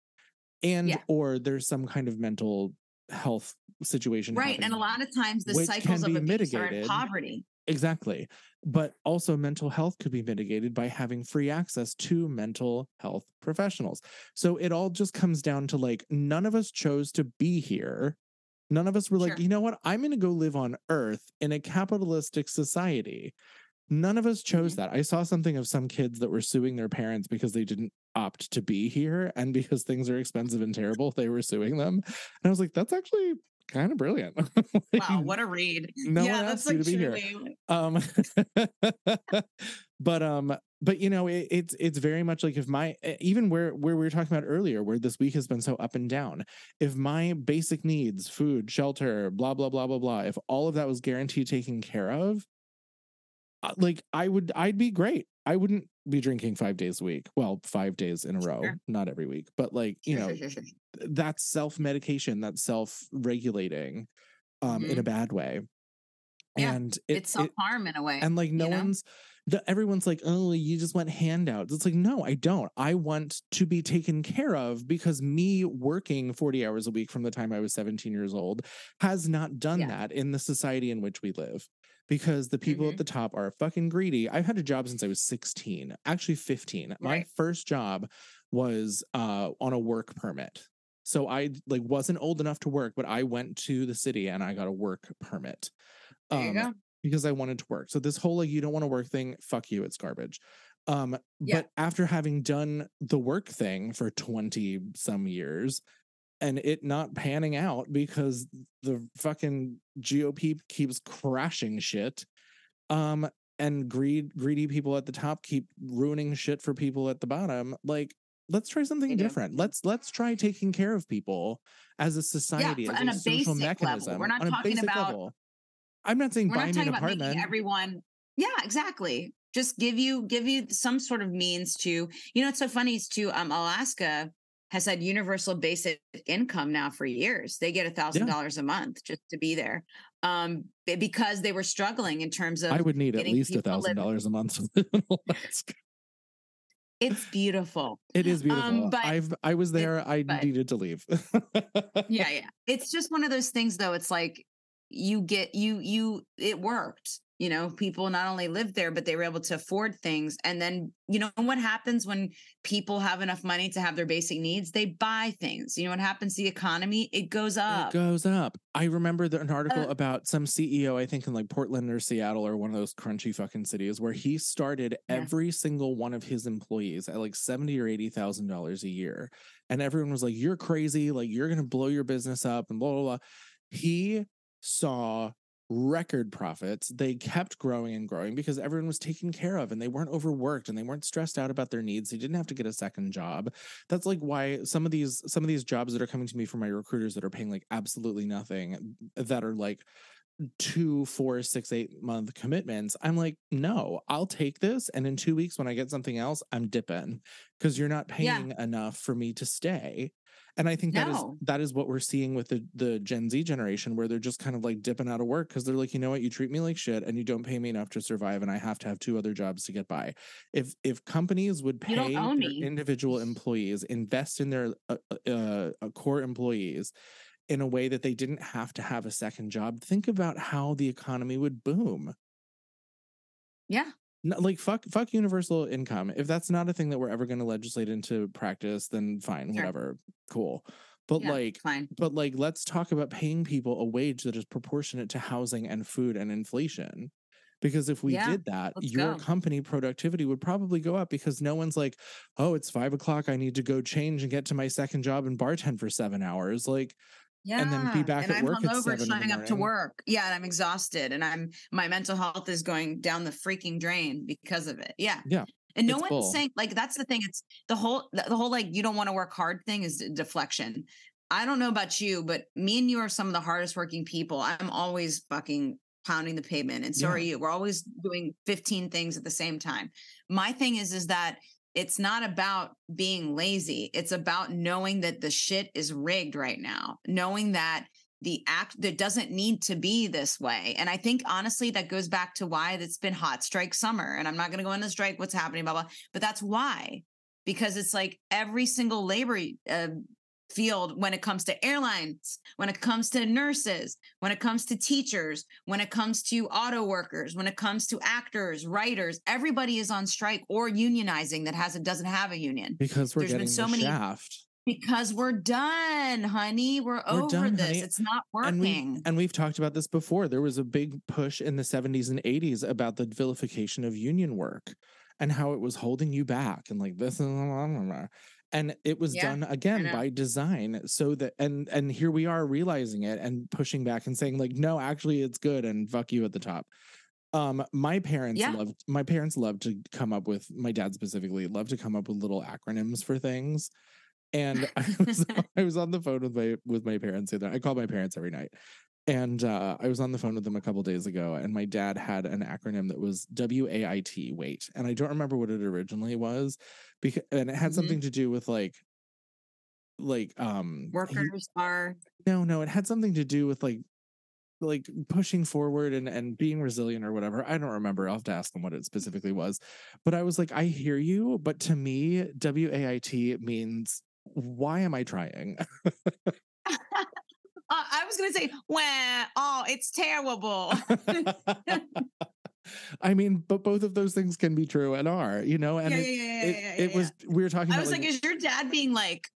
and Yeah. or there's some kind of mental health situation right, and a lot of times the cycles of abuse are in poverty. exactly but also mental health could be mitigated by having free access to mental health professionals. So it all just comes down to like none of us chose to be here. None of us were like you know what? I'm going to go live on earth in a capitalistic society none of us chose Mhm. that i saw something of some kids that were suing their parents because they didn't opt to be here and because things are expensive and terrible they were suing them and i was like that's actually kind of brilliant Like, Wow, what a read. no yeah, one that's asked you like to be here. um but um but you know it, it's it's very much like if my even where where we were talking about earlier where this week has been so up and down if my basic needs food shelter blah blah blah blah blah if all of that was guaranteed taken care of like i would i'd be great i wouldn't be drinking five days a week well five days in a row Sure. not every week but like you know that's self-medication that's self-regulating um in a bad way Mm-hmm. Yeah, and it, it's self harm in a way. and like no you know? one's the, everyone's like oh you just want handouts. It's like no i don't. I want to be taken care of because me working 40 hours a week from the time i was 17 years old has not done Yeah. that in the society in which we live because the people Mhm. at the top are fucking greedy. I've had a job since i was 16 actually 15 my first job was uh on a work permit. So i like wasn't old enough to work but i went to the city and i got a work permit. There you Um, go. Because I wanted to work. So this whole like you don't want to work thing, fuck you, it's garbage. Um, Yeah. but after having done the work thing for 20 some years and it not panning out because the fucking GOP keeps crashing shit. Um, and greed greedy people at the top keep ruining shit for people at the bottom. Like, let's try something different. Let's let's try taking care of people as a society, for- as on a, a social basic level. We're not talking about- level. I'm not saying We're buy not talking an about making everyone. Yeah, exactly. Just give you give you some sort of means to. You know, it's so funny. Is too. Um, Alaska has had universal basic income now for years. They get a thousand dollars a month just to be there, um, because they were struggling in terms of. I would need at least a to thousand dollars a month to live in Alaska. It's beautiful. It is beautiful. Um, but I've I was there. I but- needed to leave. yeah yeah it's just one of those things though it's like you get you you it worked you know people not only lived there but they were able to afford things and then you know what happens when people have enough money to have their basic needs they buy things you know what happens to the economy it goes up It goes up. I remember the, an article Uh, about some CEO, I think in like Portland or Seattle or one of those crunchy fucking cities, where he started Yeah. every single one of his employees at like seventy or eighty thousand dollars a year, and everyone was like, "You're crazy! Like you're gonna blow your business up!" and blah blah blah. He saw record profits. They kept growing and growing because everyone was taken care of and they weren't overworked and they weren't stressed out about their needs. They didn't have to get a second job. That's like why some of these some of these jobs that are coming to me from my recruiters that are paying like absolutely nothing that are like two, four, six, eight month commitments. I'm like, no, I'll take this. And in two weeks, when I get something else, I'm dipping because you're not Yeah. paying enough for me to stay. And I think that is No. that is what we're seeing with the the Gen Z generation, where they're just kind of like dipping out of work because they're like, you know what, you treat me like shit, and you don't pay me enough to survive, and I have to have two other jobs to get by. If if companies would pay their individual employees, invest in their uh, uh, uh, core employees in a way that they didn't have to have a second job, think about how the economy would boom. yeah No, like fuck fuck universal income. If that's not a thing that we're ever going to legislate into practice, then fine, Sure. whatever. Cool. But yeah, like fine but like let's talk about paying people a wage that is proportionate to housing and food and inflation. Because if we Yeah, did that, your go. company productivity would probably go up because no one's like, oh, it's five o'clock. I need to go change and get to my second job and bartend for seven hours. Like, Yeah. and then be back and at I'm work at hungover seven in the showing up to work. Yeah, and I'm exhausted and I'm my mental health is going down the freaking drain because of it. Yeah. Yeah, And no it's one's bull. saying like that's the thing. It's the whole the the whole like you don't want to work hard thing is deflection. I don't know about you, but me and you are some of the hardest working people. I'm always fucking pounding the pavement and so Yeah. are you. We're always doing 15 things at the same time. My thing is is that it's not about being lazy. It's about knowing that the shit is rigged right now. Knowing that the act that doesn't need to be this way. And I think honestly that goes back to why it's been hot strike summer. And I'm not going to go into strike what's happening blah blah, but that's why. Because it's like every single labor uh, field when it comes to airlines, when it comes to nurses, when it comes to teachers, when it comes to auto workers, when it comes to actors, writers, everybody is on strike or unionizing that has it doesn't have a union because we're There's been getting so many- shaft. because we're done, honey. We're, We're over done, this. honey. It's not And we working. and we've talked about this before. There was a big push in the 70s and 80s about the vilification of union work and how it was holding you back and like this and and it was Yeah, done again by design so that and and here we are realizing it and pushing back and saying like no actually it's good and fuck you at the top um my parents Yeah. loved my parents loved to come up with my dad specifically loved to come up with little acronyms for things and I was I was on the phone with my with my parents the other I call my parents every night. And uh, I was on the phone with them a couple days ago, and my dad had an acronym that was WAIT, wait. And I don't remember what it originally was, because and it had Mhm. something to do with like like um he- Workers are no, no, it had something to do with like like pushing forward and and being resilient or whatever. I don't remember. I'll have to ask them what it specifically was. But I was like, I hear you, but to me, WAIT means why am I trying? I was gonna say, well, oh, it's terrible. I mean, but both of those things can be true and are, you know, and yeah, it, yeah, yeah, it, it was we were talking I was like, like, is your dad being like,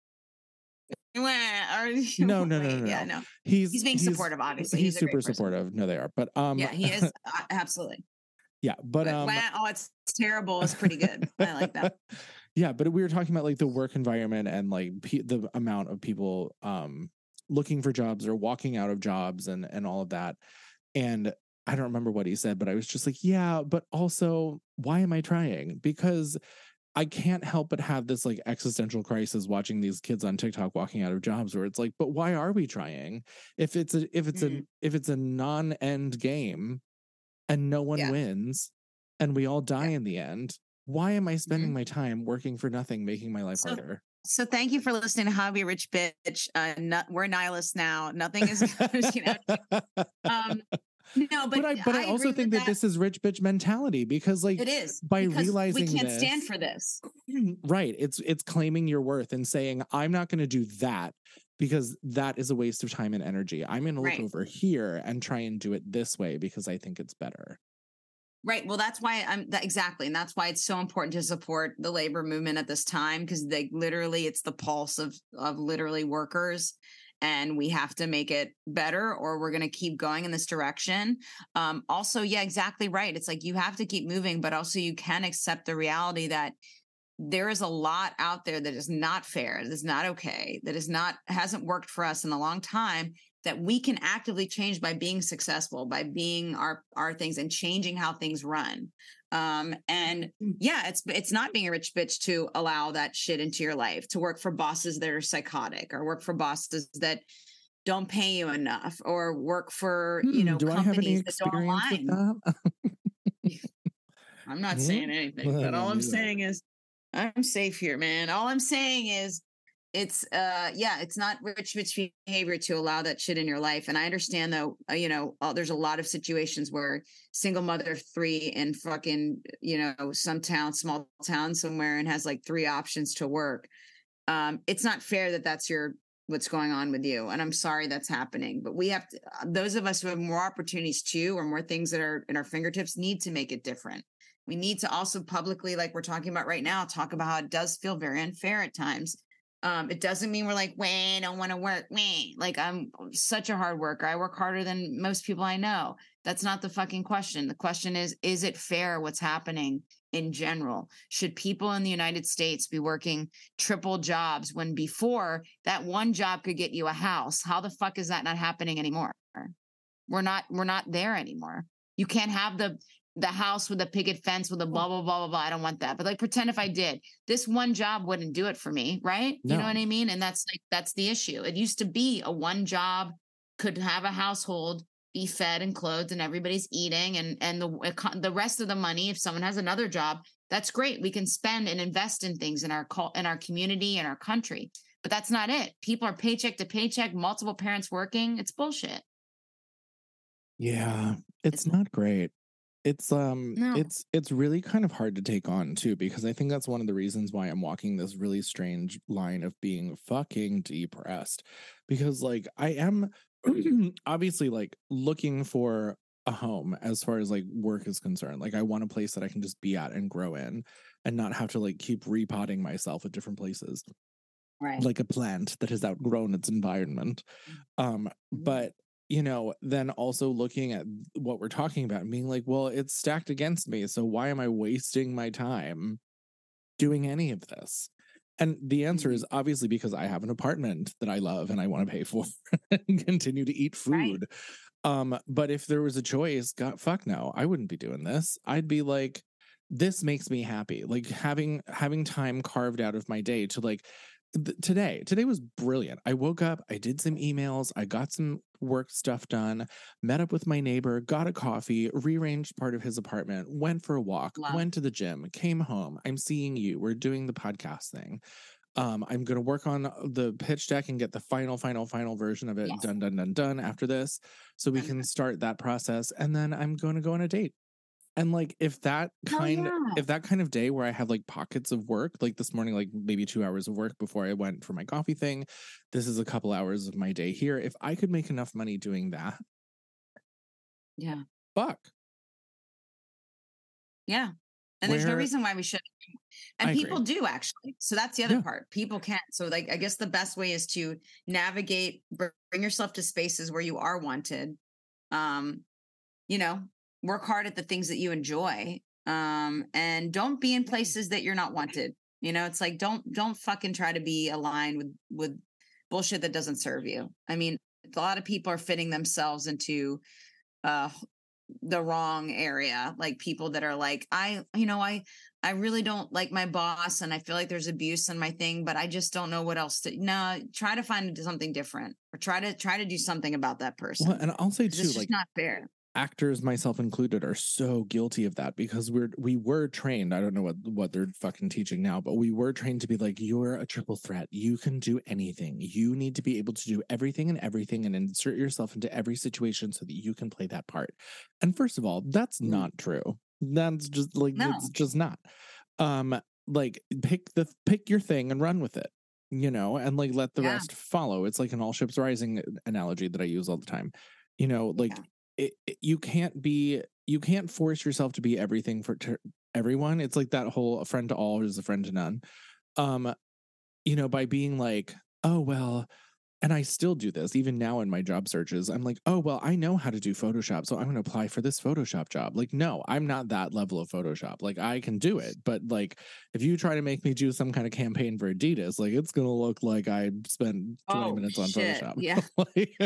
or No, no, no, Wait, no, yeah, no. no. he's He's being supportive, obviously. He's, He's super supportive. No, they are. But um yeah, he is uh, absolutely. yeah, but, But, um wow, oh, it's terrible. It's pretty good. I like that. yeah, but we were talking about like the work environment and like pe- the amount of people um looking for jobs or walking out of jobs and and all of that. And I don't remember what he said, but I was just like, yeah, but also why am I trying? Because I can't help but have this like existential crisis watching these kids on TikTok walking out of jobs where it's like, but why are we trying? If it's a if it's a Mhm. if it's a non-end game and no one Yeah. wins and we all die in the end, why am I spending Mhm. my time working for nothing, making my life So- harder? So thank you for listening to Hobby Rich Bitch. Uh, not, we're nihilists now. Nothing is, you know. Um, no, but, but, I but I, agree also think that, this is rich bitch mentality because like it is by realizing we can't stand for this. right it's it's claiming your worth and saying i'm not going to do that because that is a waste of time and energy i'm going to look Right. over here and try and do it this way because i think it's better Right. Well, that's why I'm that exactly, and that's why it's so important to support the labor movement at this time because they literally it's the pulse of of literally workers, and we have to make it better, or we're going to keep going in this direction. Um, also, yeah, exactly right. It's like you have to keep moving, but also you can accept the reality that there is a lot out there that is not fair, that is not okay, that is not hasn't worked for us in a long time that we can actively change by being successful, by being our our things and changing how things run. Um, and yeah, it's it's not being a rich bitch to allow that shit into your life, to work for bosses that are psychotic or work for bosses that don't pay you enough or work for you Hmm, know have any companies that don't align. that I'm not saying anything, but all I'm saying is I'm safe here, man. All I'm saying is it's uh yeah, it's not rich bitch behavior to allow that shit in your life. And I understand though, uh, you know, uh, there's a lot of situations where single mother of three in fucking, you know, some town, small town somewhere and has like three options to work. Um, it's not fair that that's your what's going on with you. And I'm sorry that's happening, but we have to, uh, those of us who have more opportunities too, or more things that are in our fingertips need to make it different. We need to also publicly, like we're talking about right now, talk about how it does feel very unfair at times. Um, it doesn't mean we're like, wah, I don't want to work. Wah. Like I'm such a hard worker. I work harder than most people I know. That's not the fucking question. The question is, is it fair what's happening in general. Should people in the United States be working triple jobs when before that one job could get you a house? How the fuck is that not happening anymore? We're not we're not there anymore. You can't have the the house with a picket fence with a blah blah blah blah blah. I don't want that. But like pretend if I did, this one job wouldn't do it for me, right? You know what I mean? And that's like that's the issue. It used to be a one job could have a household, be fed and clothed, and everybody's eating, and and the the rest of the money, if someone has another job, that's great. We can spend and invest in things in our in our community and our country. But that's not it. People are paycheck to paycheck, multiple parents working. It's bullshit. Yeah, it's It's- not great. It's um No. it's it's really kind of hard to take on too because I think that's one of the reasons why I'm walking this really strange line of being fucking depressed because like I am obviously like looking for a home as far as like work is concerned. Like I want a place that I can just be at and grow in and not have to like keep repotting myself at different places Right. like a plant that has outgrown its environment. Um, Mhm. but you know, then also looking at what we're talking about and being like, well, it's stacked against me. So why am I wasting my time doing any of this? And the answer Mhm. is obviously because I have an apartment that I love and I want to pay for and continue to eat Right. food. Um, but if there was a choice, God, fuck no, I wouldn't be doing this. I'd be like, this makes me happy. Like having having time carved out of my day to like th- today. Today was brilliant. I woke up, I did some emails, I got some work stuff done, met up with my neighbor, got a coffee, rearranged part of his apartment, went for a walk, Love. went to the gym, came home. I'm seeing you. We're doing the podcast thing. Um, I'm going to work on the pitch deck and get the final, final, final version of it Yes. done, done, done, done after this. So we can start that process. And then I'm going to go on a date. And like, if that kind, yeah. if that kind of day where I have like pockets of work, like this morning, like maybe two hours of work before I went for my coffee thing, this is a couple hours of my day here. If I could make enough money doing that, Yeah. fuck. Yeah. And there's no reason why we should. And I agree. people do actually. So that's the other Yeah. part. People can't. So like I guess the best way is to navigate, bring yourself to spaces where you are wanted. Um, you know, work hard at the things that you enjoy. Um, and don't be in places that you're not wanted. You know, it's like don't don't fucking try to be aligned with with bullshit that doesn't serve you. I mean, a lot of people are fitting themselves into uh the wrong area like people that are like i you know i i really don't like my boss and i feel like there's abuse in my thing but i just don't know what else to no try to find something different or try to try to do something about that person Well, and I'll say too, it's just like not fair actors, myself included, are so guilty of that because we're we were trained. I don't know what what they're fucking teaching now, but we were trained to be like, you're a triple threat. You can do anything. You need to be able to do everything and everything and insert yourself into every situation so that you can play that part. And first of all, that's Mm. not true. That's just like No. it's just not. Um, like pick the pick your thing and run with it. You know, and like let the Yeah. rest follow. It's like an all ships rising analogy that I use all the time. You know, like Yeah. It, you can't be you can't force yourself to be everything for everyone it's like that whole a friend to all is a friend to none. Um you know by being like oh well and i still do this even now in my job searches i'm like oh well i know how to do photoshop so i'm going to apply for this photoshop job like no i'm not that level of photoshop like i can do it but like if you try to make me do some kind of campaign for adidas like it's going to look like i spent 20 Oh, minutes on shit. photoshop Yeah. Like,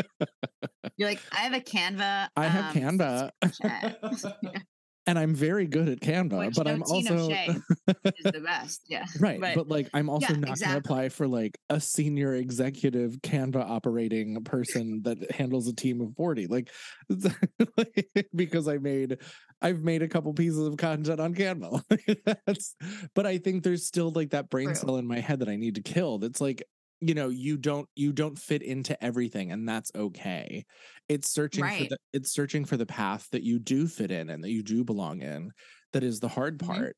you're like i have a canva i have um, canva Yeah. And I'm very good at Canva, Which but I'm no also shame. is the best yeah right. But, but, like, I'm also yeah, not going to apply for like a senior executive Canva operating person that handles a team of forty. Like, because I made, I've made a couple pieces of content on Canva. That's, but I think there's still like that brain True. cell in my head that I need to kill. That's like. You know, you don't you don't fit into everything, and that's okay. It's searching for the it's searching for the path that you do fit in and that you do belong in that is the hard Mhm. part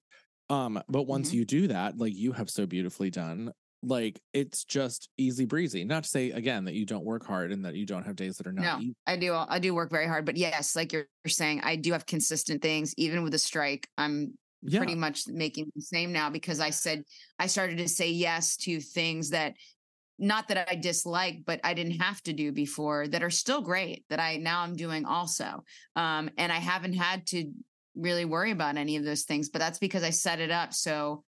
um but once Mhm. you do that like you have so beautifully done like it's just easy breezy not to say again that you don't work hard and that you don't have days that are not No, easy. I do. I do work very hard, but yes, like you're, saying, I do have consistent things. Even with the strike, I'm yeah pretty much making the same now because I said I started to say yes to things that not that I dislike, but I didn't have to do before that are still great that I now I'm doing also. Um, and I haven't had to really worry about any of those things. But that's because I set it up so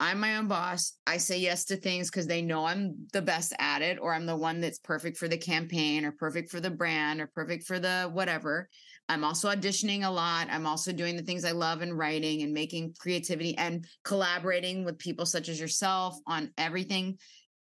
I'm my own boss. I say yes to things because they know I'm the best at it, or I'm the one that's perfect for the campaign, or perfect for the brand, or perfect for the whatever. I'm also auditioning a lot. I'm also doing the things I love and writing and making creativity and collaborating with people such as yourself on everything.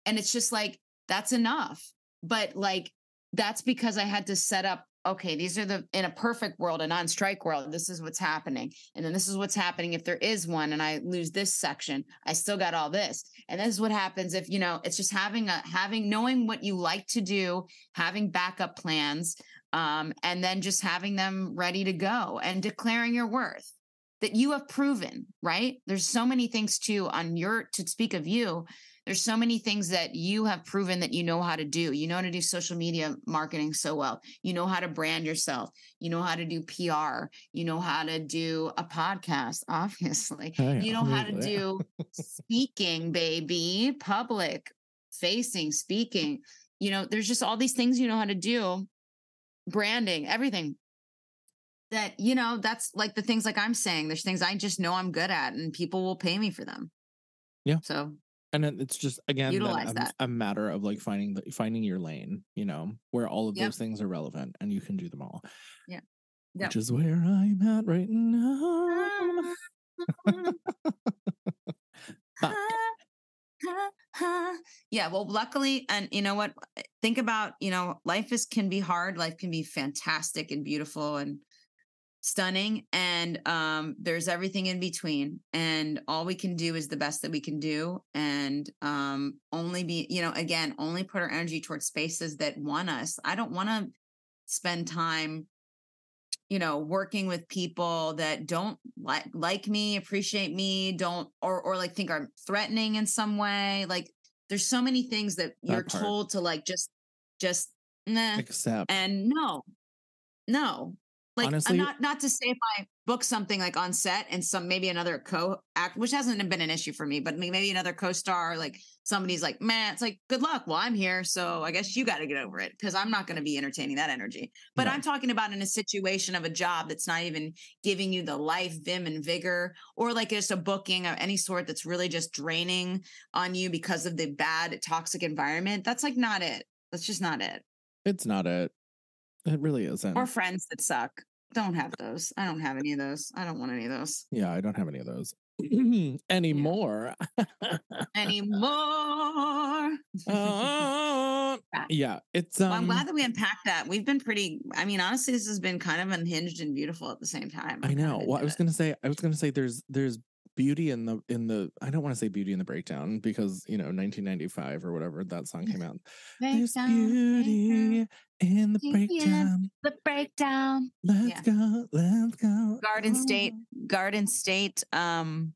And it's just like, that's enough. But like, that's because I had to set up okay, these are the in a perfect world, a non-strike world, this is what's happening. And then this is what's happening if there is one and I lose this section. I still got all this. And this is what happens if, you know, it's just having a having knowing what you like to do, having backup plans, um, and then just having them ready to go and declaring your worth that you have proven, right? There's so many things too on your to speak of you there's so many things that you have proven that you know how to do. You know how to do social media marketing so well. You know how to brand yourself. You know how to do PR. You know how to do a podcast, obviously. Hey, you know how to do speaking, baby, public facing, speaking. You know, there's just all these things you know how to do, branding, everything. That, you know, that's like the things like I'm saying. There's things I just know I'm good at and people will pay me for them. Yeah. So and it's just again a, that. a matter of like finding the finding your lane you know where all of Yep. those things are relevant and you can do them all Yep. which is where i'm at right now Fuck. yeah well luckily and you know what think about you know life is can be hard life can be fantastic and beautiful and stunning and um there's everything in between and all we can do is the best that we can do and um only be you know again only put our energy towards spaces that want us i don't want to spend time you know working with people that don't like like me appreciate me don't or or like think are threatening in some way like there's so many things that you're part. told to like just just nah except and no no like Honestly- not not to say if i book something like on set and some maybe another co act which hasn't been an issue for me but maybe another co-star like somebody's like man it's like good luck. Well i'm here so i guess you got to get over it because i'm not going to be entertaining that energy. But No. i'm talking about in a situation of a job that's not even giving you the life vim and vigor or like just a booking of any sort that's really just draining on you because of the bad toxic environment that's like not it. That's just not it. It's not it. It really isn't. Or friends that suck. Don't have those. I don't have any of those. I don't want any of those yeah i don't have any of those anymore anymore. Uh, yeah it's um well, I'm glad that we unpacked that. We've been pretty. I mean, honestly, this has been kind of unhinged and beautiful at the same time. I know. Well, I was it. gonna say, I was gonna say, there's there's beauty in the in the. I don't want to say beauty in the breakdown because you know 1995 or whatever that song came out. There's beauty in the breakdown. The breakdown. Let's Yeah. go, let's go. Garden State. Garden State. Um,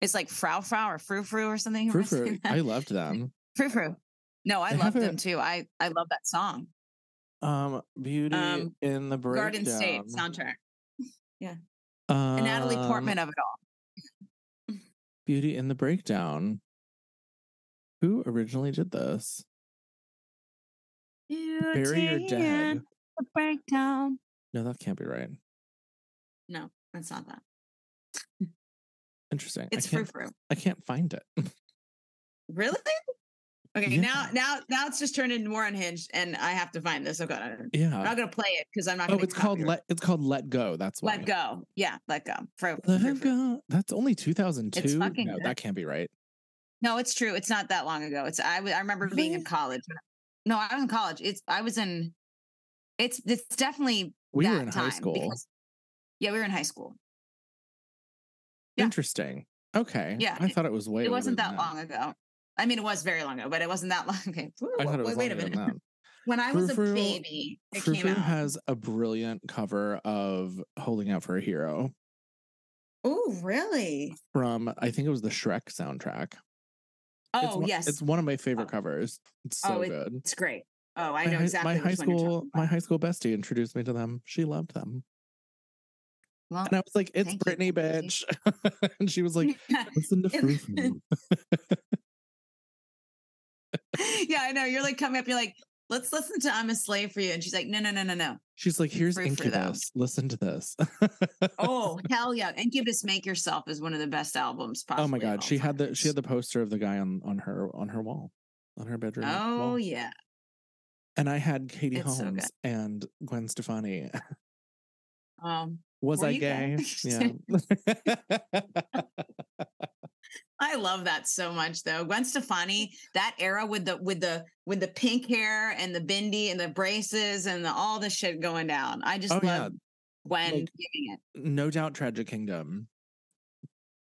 it's like Frau Frau or Frou Frou or something. Frou Am I saying Frou. that? I loved them. Frou Frou. No, I They love have a- them too. I I love that song. Um, beauty Um, in the breakdown. Garden State soundtrack. Um, And Natalie Portman of it all. Beauty in the breakdown. Who originally did this? Bury Your Dead. The breakdown. No, that can't be right. No, that's not that. Interesting. It's frou frou. I can't find it. Really? Okay, Yeah. now now now it's just turned into more unhinged, and I have to find this. Oh okay, Yeah. I'm not gonna play it because I'm not. Oh, it's called let. It's called Let Go. That's why. Let Go. Yeah, Let Go. Frou, Let frou, go. That's only 2002. No, good. that can't be right. No, it's true. It's not that long ago. It's I, I remember being in college. No, I was in college. It's I was in. It's it's definitely We that were in high school. because- yeah, we were in high school. yeah. Interesting. Okay. Yeah, I thought it was way. it wasn't than that long ago. I mean, it was very long ago, but it wasn't that long. Okay, I thought it wait, was wait a minute. When I was a Frou-frou- baby, it Frou came out. has a brilliant cover of "Holding Out for a Hero" oh, really? from I think it was the Shrek soundtrack. It's Oh, one- yes. it's one of my favorite Oh. covers. It's Oh, so it- good. It's great. Oh, I my know exactly my high which one you're talking school my high school bestie introduced me to them. She loved them, Well, and I was like, "It's thank you, Britney, bitch," and she was like, "Listen to Frou." yeah, I know. You're like coming up. You're like, let's listen to I'm a slave for you. And she's like, no, no, no, no, no. She's like, here's Free. Incubus. Listen to this. Oh, hell yeah. Incubus Make Yourself is one of the best albums oh my god, she had the she had the poster of the guy on on her on her wall, on her bedroom. Oh wall. yeah. And I had Katie It's so Holmes and Gwen Stefani. Um Was I gay? gay? Yeah. I love that so much though. Gwen Stefani, that era with the with the with the pink hair and the bindi and the braces and the, all the shit going down. I just Oh, love yeah. Gwen Like, giving it. no doubt Tragic Kingdom.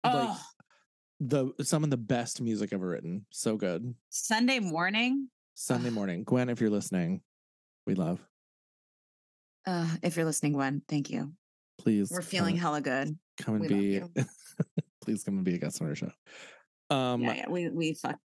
Like Oh, the some of the best music ever written. So good. Sunday morning. Sunday morning. Gwen, if you're listening, we love. Uh, if you're listening, Gwen, thank you. Please We're feeling come, hella good. come and we be. please come and be a guest on our show. Um yeah, yeah, we we fuck.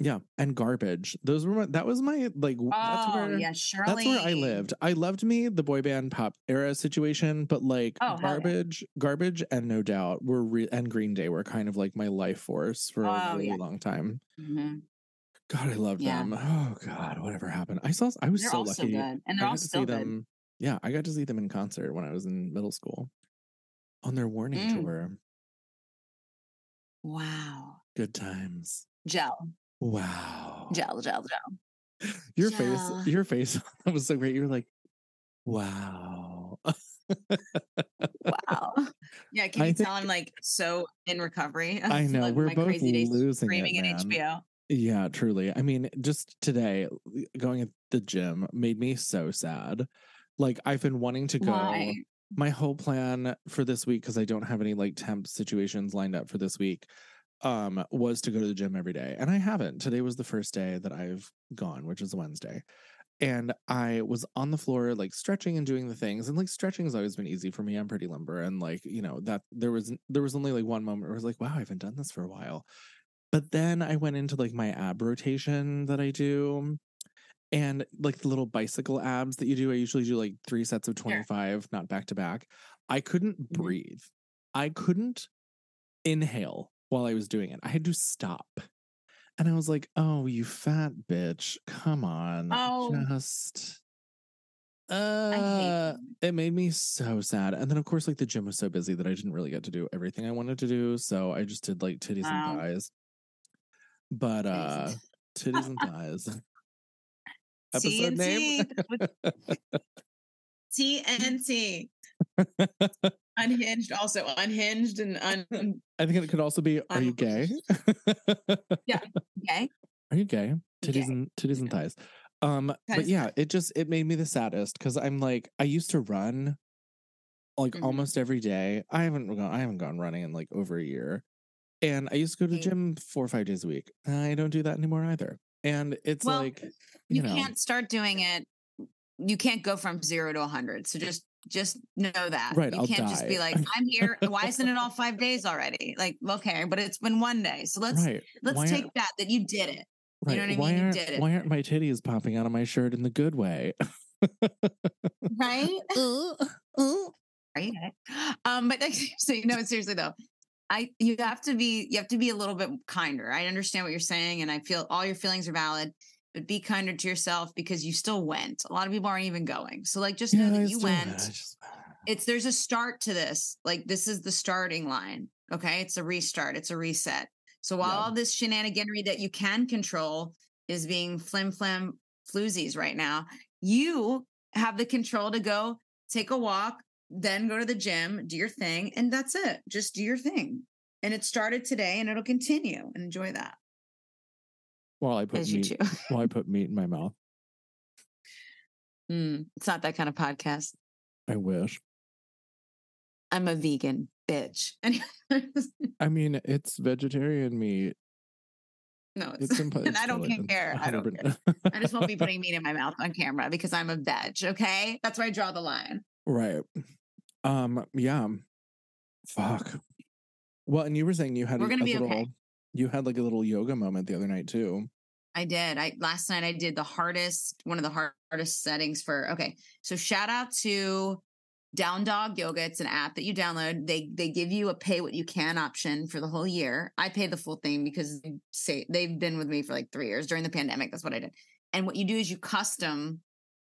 Yeah, and garbage. Those were my, that was my like w- that's Oh where yeah, Shirley. that's where I lived. I loved me the boy band pop era situation, but like Oh, hell yeah. garbage, garbage, and no doubt were re- and Green Day were kind of like my life force for a Oh, really yeah. long time. Mhm. God, I loved Yeah. them. Oh God, whatever happened? I saw. I was They're so lucky. good, and I they're all to still see good. them. Yeah, I got to see them in concert when I was in middle school on their warning Mm. tour. Wow, Good times. gel, Wow. gel, gel, gel. Your Gel. face, your face that was so great. You were like, wow. Wow. Yeah, can I you think- tell I'm like so in recovery? I know like, we're my both crazy days losing screaming it, at. HBO. Yeah, truly. I mean, just today, going at the gym made me so sad. Like I've been wanting to go. Why? My whole plan for this week, because I don't have any like temp situations lined up for this week, um, was to go to the gym every day. And I haven't. Today was the first day that I've gone, which is Wednesday. And I was on the floor, like stretching and doing the things. And like stretching has always been easy for me. I'm pretty limber. And like, you know, that there was there was only like one moment where I was like, wow, I haven't done this for a while. But then I went into like my ab rotation that I do. And like the little bicycle abs that you do, I usually do like three sets of 25, not back to back. I couldn't Mhm. breathe. I couldn't inhale while I was doing it. I had to stop. And I was like, oh, you fat bitch. Come on. Oh. Just. Uh, it made me so sad. And then, of course, like the gym was so busy that I didn't really get to do everything I wanted to do. So I just did like titties Wow. and thighs. But uh titties and thighs. Episode name. TNT. Unhinged, also unhinged and un. I think it could also be Are you gay? yeah, gay? Are you gay? Titties Gay. and titties and thighs. Um, but yeah, it just it made me the saddest because I'm like, I used to run like Mhm. almost every day. I haven't gone I haven't gone running in like over a year. And I used to go to the gym four or five days a week. I don't do that anymore either. And it's Well, like, you, You, know, can't start doing it. You can't go from zero to a hundred. So just just know that. Right, You I'll can't just be like, I'm here. Why isn't it all five days already? Like, okay, but it's been one day. So let's right. let's why take that that you did it. right. know what I mean? You did it. why aren't my titties popping out of my shirt in the good way? Right? Right. Um, but so you know, seriously though, I you have to be you have to be a little bit kinder. I understand what you're saying, and I feel all your feelings are valid, but be kinder to yourself because you still went. A lot of people aren't even going. So like just know I that you went. just- ah. It's there's a start to this. Like this is the starting line. Okay. It's a restart, it's a reset. So while Yeah. all this shenaniganry that you can control is being flim flam floozies right now, you have the control to go take a walk, then go to the gym, do your thing, and that's it. Just do your thing. And it started today and it'll continue and enjoy that while I put as meat, chew. while I put meat in my mouth. Mm, it's not that kind of podcast. I wish. I'm a vegan bitch. I mean, it's vegetarian meat. no, It's it's, impo- and I don't delicious. care. I don't care. I just won't be putting meat in my mouth on camera because I'm a veg. Okay, that's where I draw the line. right. Um. Yeah. Fuck. Well, and you were saying you had We're a, gonna be little. okay. You had like a little yoga moment the other night too. I did. I last night I did the hardest, one of the hard- hardest settings for. Okay, so shout out to Down Dog Yoga. It's an app that you download. They they give you a pay what you can option for the whole year. I pay the full thing because they say they've been with me for like three years during the pandemic. That's what I did. And what you do is you custom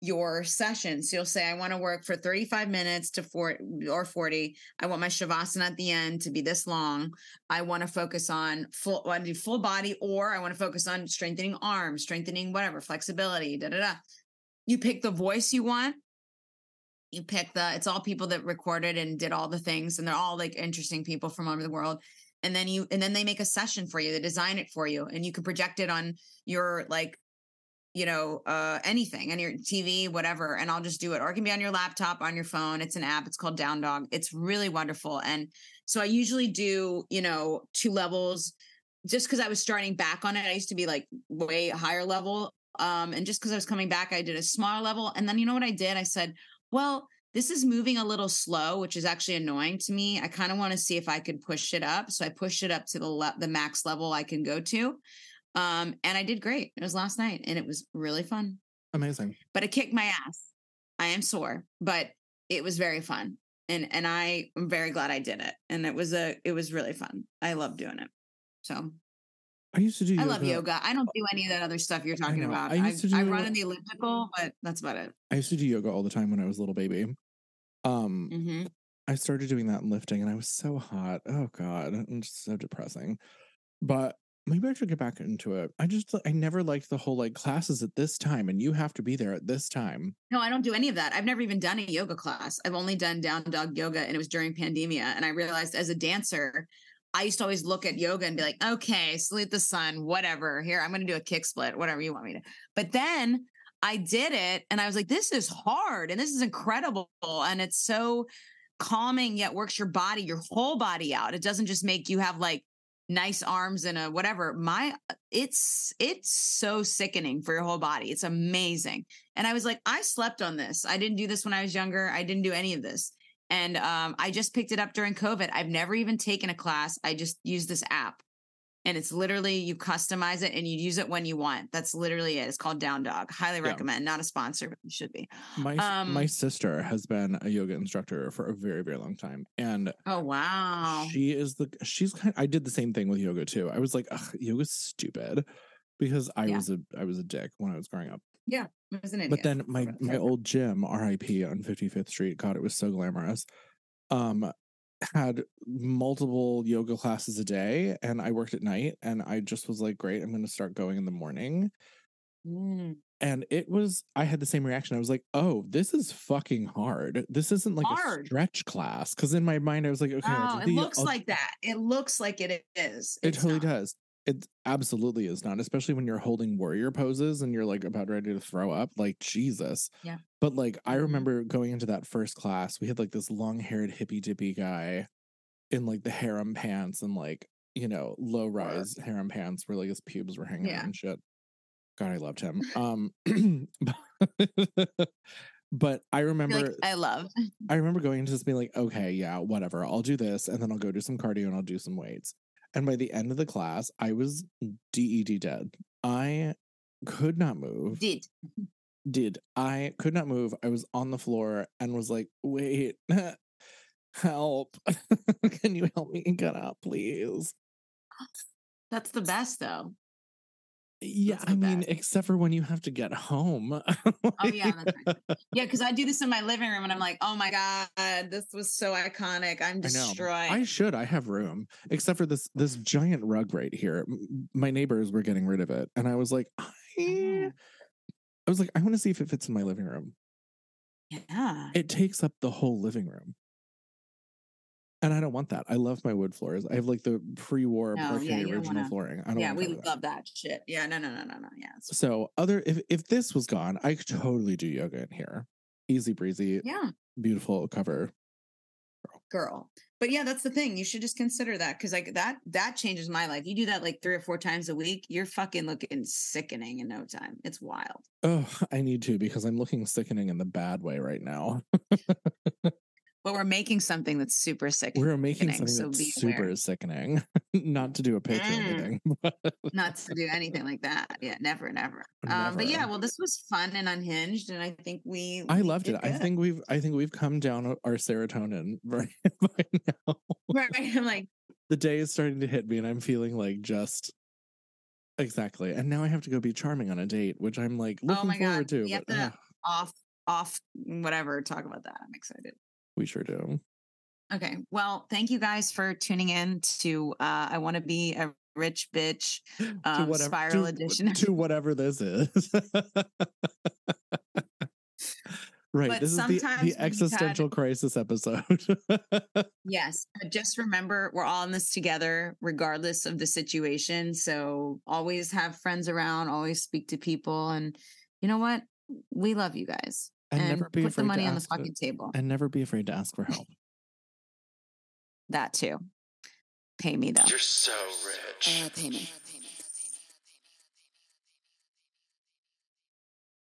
your session. So you'll say, I want to work for 35 minutes to four or 40. I want my Shavasana at the end to be this long. I want to focus on full, I want to do full body, or I want to focus on strengthening arms, strengthening whatever, flexibility, da da da. You pick the voice you want. You pick the, it's all people that recorded and did all the things, and they're all like interesting people from all over the world. And then you, and then they make a session for you, they design it for you, and you can project it on your like you know, uh, anything on your TV, whatever, and I'll just do it. Or it can be on your laptop, on your phone. It's an app. It's called Down Dog. It's really wonderful. And so I usually do, you know, two levels just because I was starting back on it. I used to be like way higher level. Um, and just because I was coming back, I did a smaller level. And then you know what I did? I said, well, this is moving a little slow, which is actually annoying to me. I kind of want to see if I could push it up. So I pushed it up to the le- the max level I can go to. Um, and I did great. It was last night and it was really fun. Amazing. But it kicked my ass. I am sore, but it was very fun. And and I am very glad I did it. And it was a it was really fun. I love doing it. So I used to do. I Yoga. love yoga. I don't do any of that other stuff you're talking know. about. I I, used to do I run in the elliptical, but that's about it. I used to do yoga all the time when I was a little baby. Um, hmm I started doing that in lifting, and I was so hot. Oh god, it's so depressing. But maybe I should get back into it. I just I never liked the whole like classes at this time, and you have to be there at this time. No, I don't do any of that. I've never even done a yoga class. I've only done down dog yoga, and it was during pandemia. And I realized as a dancer, I used to always look at yoga and be like, okay, salute the sun, whatever. Here, I'm going to do a kick split, whatever you want me to. But then I did it, and I was like, this is hard, and this is incredible, and it's so calming yet works your body, your whole body out. It doesn't just make you have like nice arms and a whatever. My it's it's so sickening for your whole body. It's amazing. And I was like, I slept on this. I didn't do this when I was younger. I didn't do any of this. And um, I just picked it up during COVID. I've never even taken a class. I just use this app. And it's literally you customize it and you use it when you want. That's literally it. It's called Down Dog. Highly Yeah. recommend. Not a sponsor, but you should be. My s- my Um, sister has been a yoga instructor for a very very long time, and Oh wow. she is the she's kind. I did the same thing with yoga too. I was like, Ugh, yoga's stupid because I Yeah. was a I was a dick when I was growing up. Yeah. It was an idiot. But then my my old gym, RIP on 55th Street, God, it was so glamorous. Um had multiple yoga classes a day and I worked at night and I just was like, great, I'm gonna start going in the morning. Mm. And it was I had the same reaction. I was like, oh, this is fucking hard. This isn't like a stretch class. Cause in my mind I was like, okay, Oh, it the- looks I'll- like that. It looks like it is. it totally not. does. It absolutely is not, especially when you're holding warrior poses and you're like about ready to throw up. Like, Jesus. Yeah. But like, I Mhm. remember going into that first class, we had like this long haired hippy dippy guy in like the harem pants and like, you know, low rise harem pants where like his pubes were hanging out and shit. God, I loved him. Um, but I remember like, I love. I remember going into this being like, okay, yeah, whatever. I'll do this and then I'll go do some cardio and I'll do some weights. And by the end of the class, I was DED dead. I could not move. Did. Did I could not move. I was on the floor and was like, wait, help. Can you help me get up, please? That's the best though. Yeah, I mean, best. except for when you have to get home. Oh yeah, that's right. yeah. Because I do this in my living room, and I'm like, oh my god, this was so iconic. I'm I destroyed. I should. I have room, except for this this giant rug right here. My neighbors were getting rid of it, and I was like, uh-huh. I, Oh. I was like, I want to see if it fits in my living room. yeah. It takes up the whole living room, and I don't want that. I love my wood floors. I have like the pre-war No, yeah, parquet you original wanna- flooring. I don't. Yeah, we of that. love that shit. Yeah, no, no, no, no, no. Yeah, So other if if this was gone, I could totally do yoga in here. Easy breezy, yeah, beautiful cover. girl. But yeah, that's the thing. You should just consider that because like that that changes my life. You do that like three or four times a week, you're fucking looking sickening in no time. It's wild. Oh, I need to because I'm looking sickening in the bad way right now. But we're making something that's super sick. We're making something so that's super aware. sickening. Not to do a pitch or Mm. anything. but not to do anything like that. Yeah, never, never. Um, but yeah, well, this was fun and unhinged, and I think we. I loved it. did I think we've I think we've come down our serotonin right by now. right. I'm like, The day is starting to hit me and I'm feeling like just Exactly. And now I have to go be charming on a date, which I'm like looking oh forward god. to. But, to uh, off off whatever talk about that. I'm excited. We sure do. Okay. Well, thank you guys for tuning in to uh I want to be a rich bitch um whatever- spiral to- edition. to whatever this is. right. But this is the, the you've had- existential crisis episode. yes. But just remember we're all in this together regardless of the situation. So always have friends around, always speak to people and you know what? We love you guys. And, And, never be put the afraid money to on the ask to- fucking table. and never be afraid to ask for help. That too. Pay me though. You're so rich. Uh, pay me.